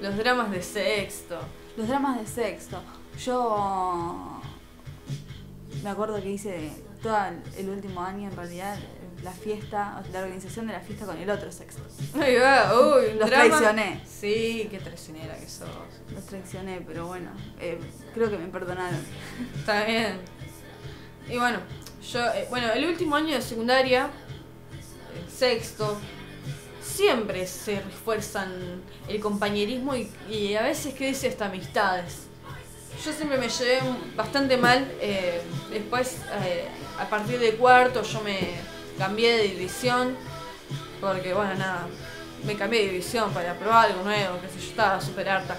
los dramas de sexto. Los dramas de sexto. Yo me acuerdo que hice todo el último año en realidad la fiesta, la organización de la fiesta con el otro sexto. Ahí va, uy, Los drama. traicioné. Sí, qué traicionera que sos. Los traicioné, pero bueno, eh, creo que me perdonaron. Está bien. Y bueno, yo, eh, bueno, el último año de secundaria, sexto, siempre se refuerzan el compañerismo y, a veces crece hasta amistades. Yo siempre me llevé bastante mal, eh, después eh, a partir de cuarto yo me cambié de división, porque bueno, nada, me cambié de división para probar algo nuevo, que sé yo, estaba súper harta.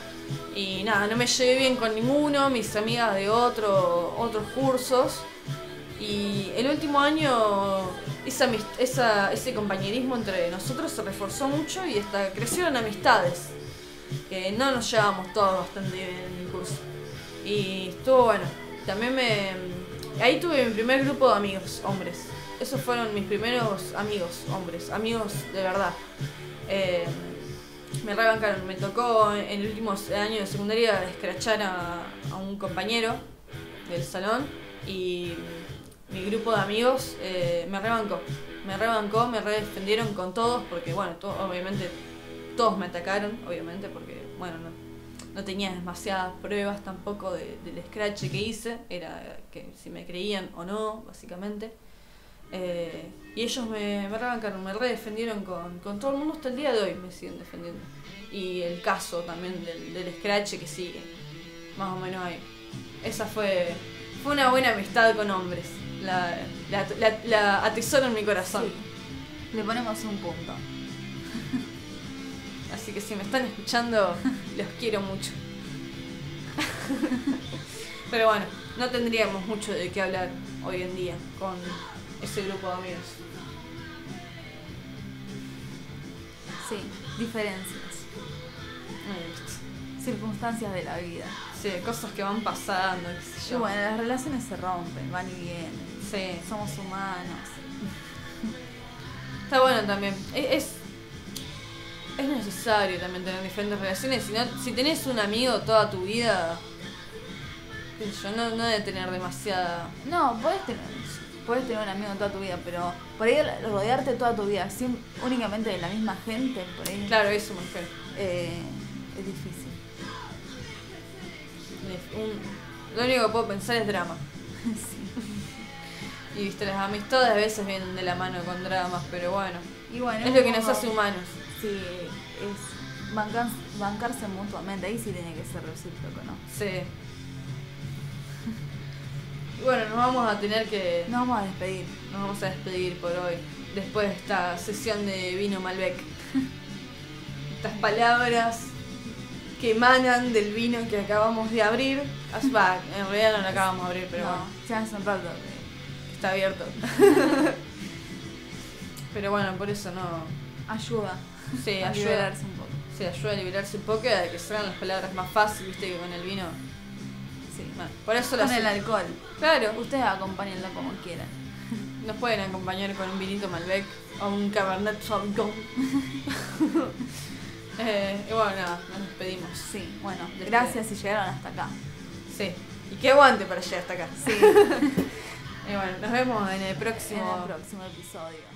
Y nada, no me llevé bien con ninguno, mis amigas de otro, otros cursos. Y el último año esa, ese compañerismo entre nosotros se reforzó mucho y hasta crecieron amistades. Que no nos llevábamos todos bastante bien en el curso. Y estuvo bueno. También me. Ahí tuve mi primer grupo de amigos, hombres. Esos fueron mis primeros amigos, hombres. Amigos de verdad. Eh, me rebancaron. Me tocó en el último año de secundaria escrachar a, a un compañero del salón y mi grupo de amigos eh, me rebancó. Me rebancó, me redefendieron con todos porque, bueno, obviamente todos me atacaron, obviamente, porque, bueno, no, tenía demasiadas pruebas tampoco de- del scratch que hice, era que si me creían o no, básicamente. Eh, y ellos me, me rebancaron, me redefendieron con, con todo el mundo hasta el día de hoy, me siguen defendiendo. Y el caso también del, del scratch que sigue, más o menos ahí. Esa fue, fue una buena amistad con hombres. La, la, la- la atesoro en mi corazón. Sí. Le ponemos un punto. <laughs> Así que si me están escuchando, los quiero mucho. <laughs> Pero bueno, no tendríamos mucho de qué hablar hoy en día con ese grupo de amigos. Sí, diferencias, Mm, circunstancias de la vida. Sí, cosas que van pasando, qué sé Y bueno, las relaciones se rompen, van y vienen. Sí, Somos humanos. está bueno también. E- Es, es necesario también tener diferentes relaciones. Si, no, si tenés un amigo toda tu vida, yo, no, no debe tener demasiada... No, puedes tener, puedes tener un amigo toda tu vida, pero por ahí rodearte toda tu vida sin, únicamente de la misma gente, por ahí Claro, eso refiero. eh, es difícil. Un- lo único que puedo pensar es drama. <laughs> Sí. Y viste, las amistades a veces vienen de la mano con dramas, pero bueno. Y bueno, Es lo que nos hace humanos. Sí, es bancar- bancarse mutuamente, ahí sí tiene que ser recíproco, ¿no? Sí. Y bueno, nos vamos a tener que. Nos vamos a despedir. Nos vamos a despedir por hoy. Después de esta sesión de vino Malbec. <laughs> Estas palabras que emanan del vino que acabamos de abrir. Ah, Va, en realidad no lo acabamos de abrir, pero no, bueno. ya hace un rato. Está abierto. <laughs> Pero bueno, por eso no. Ayuda. Sí, a ayuda. liberarse un poco. Sí, ayuda a liberarse un poco y a que salgan las palabras más fácil, viste, que con el vino. Sí. Bueno, por eso Con las. el alcohol. Claro, Ustedes acompáñenlo como quieran. <laughs> nos pueden acompañar con un vinito Malbec o un Cabernet Sauvignon. <laughs> eh, y bueno, nada, nos despedimos. Sí, bueno, gracias si llegaron hasta acá. Sí. Y que aguante para llegar hasta acá. Sí, Y bueno, nos vemos en el en próximo. el próximo episodio.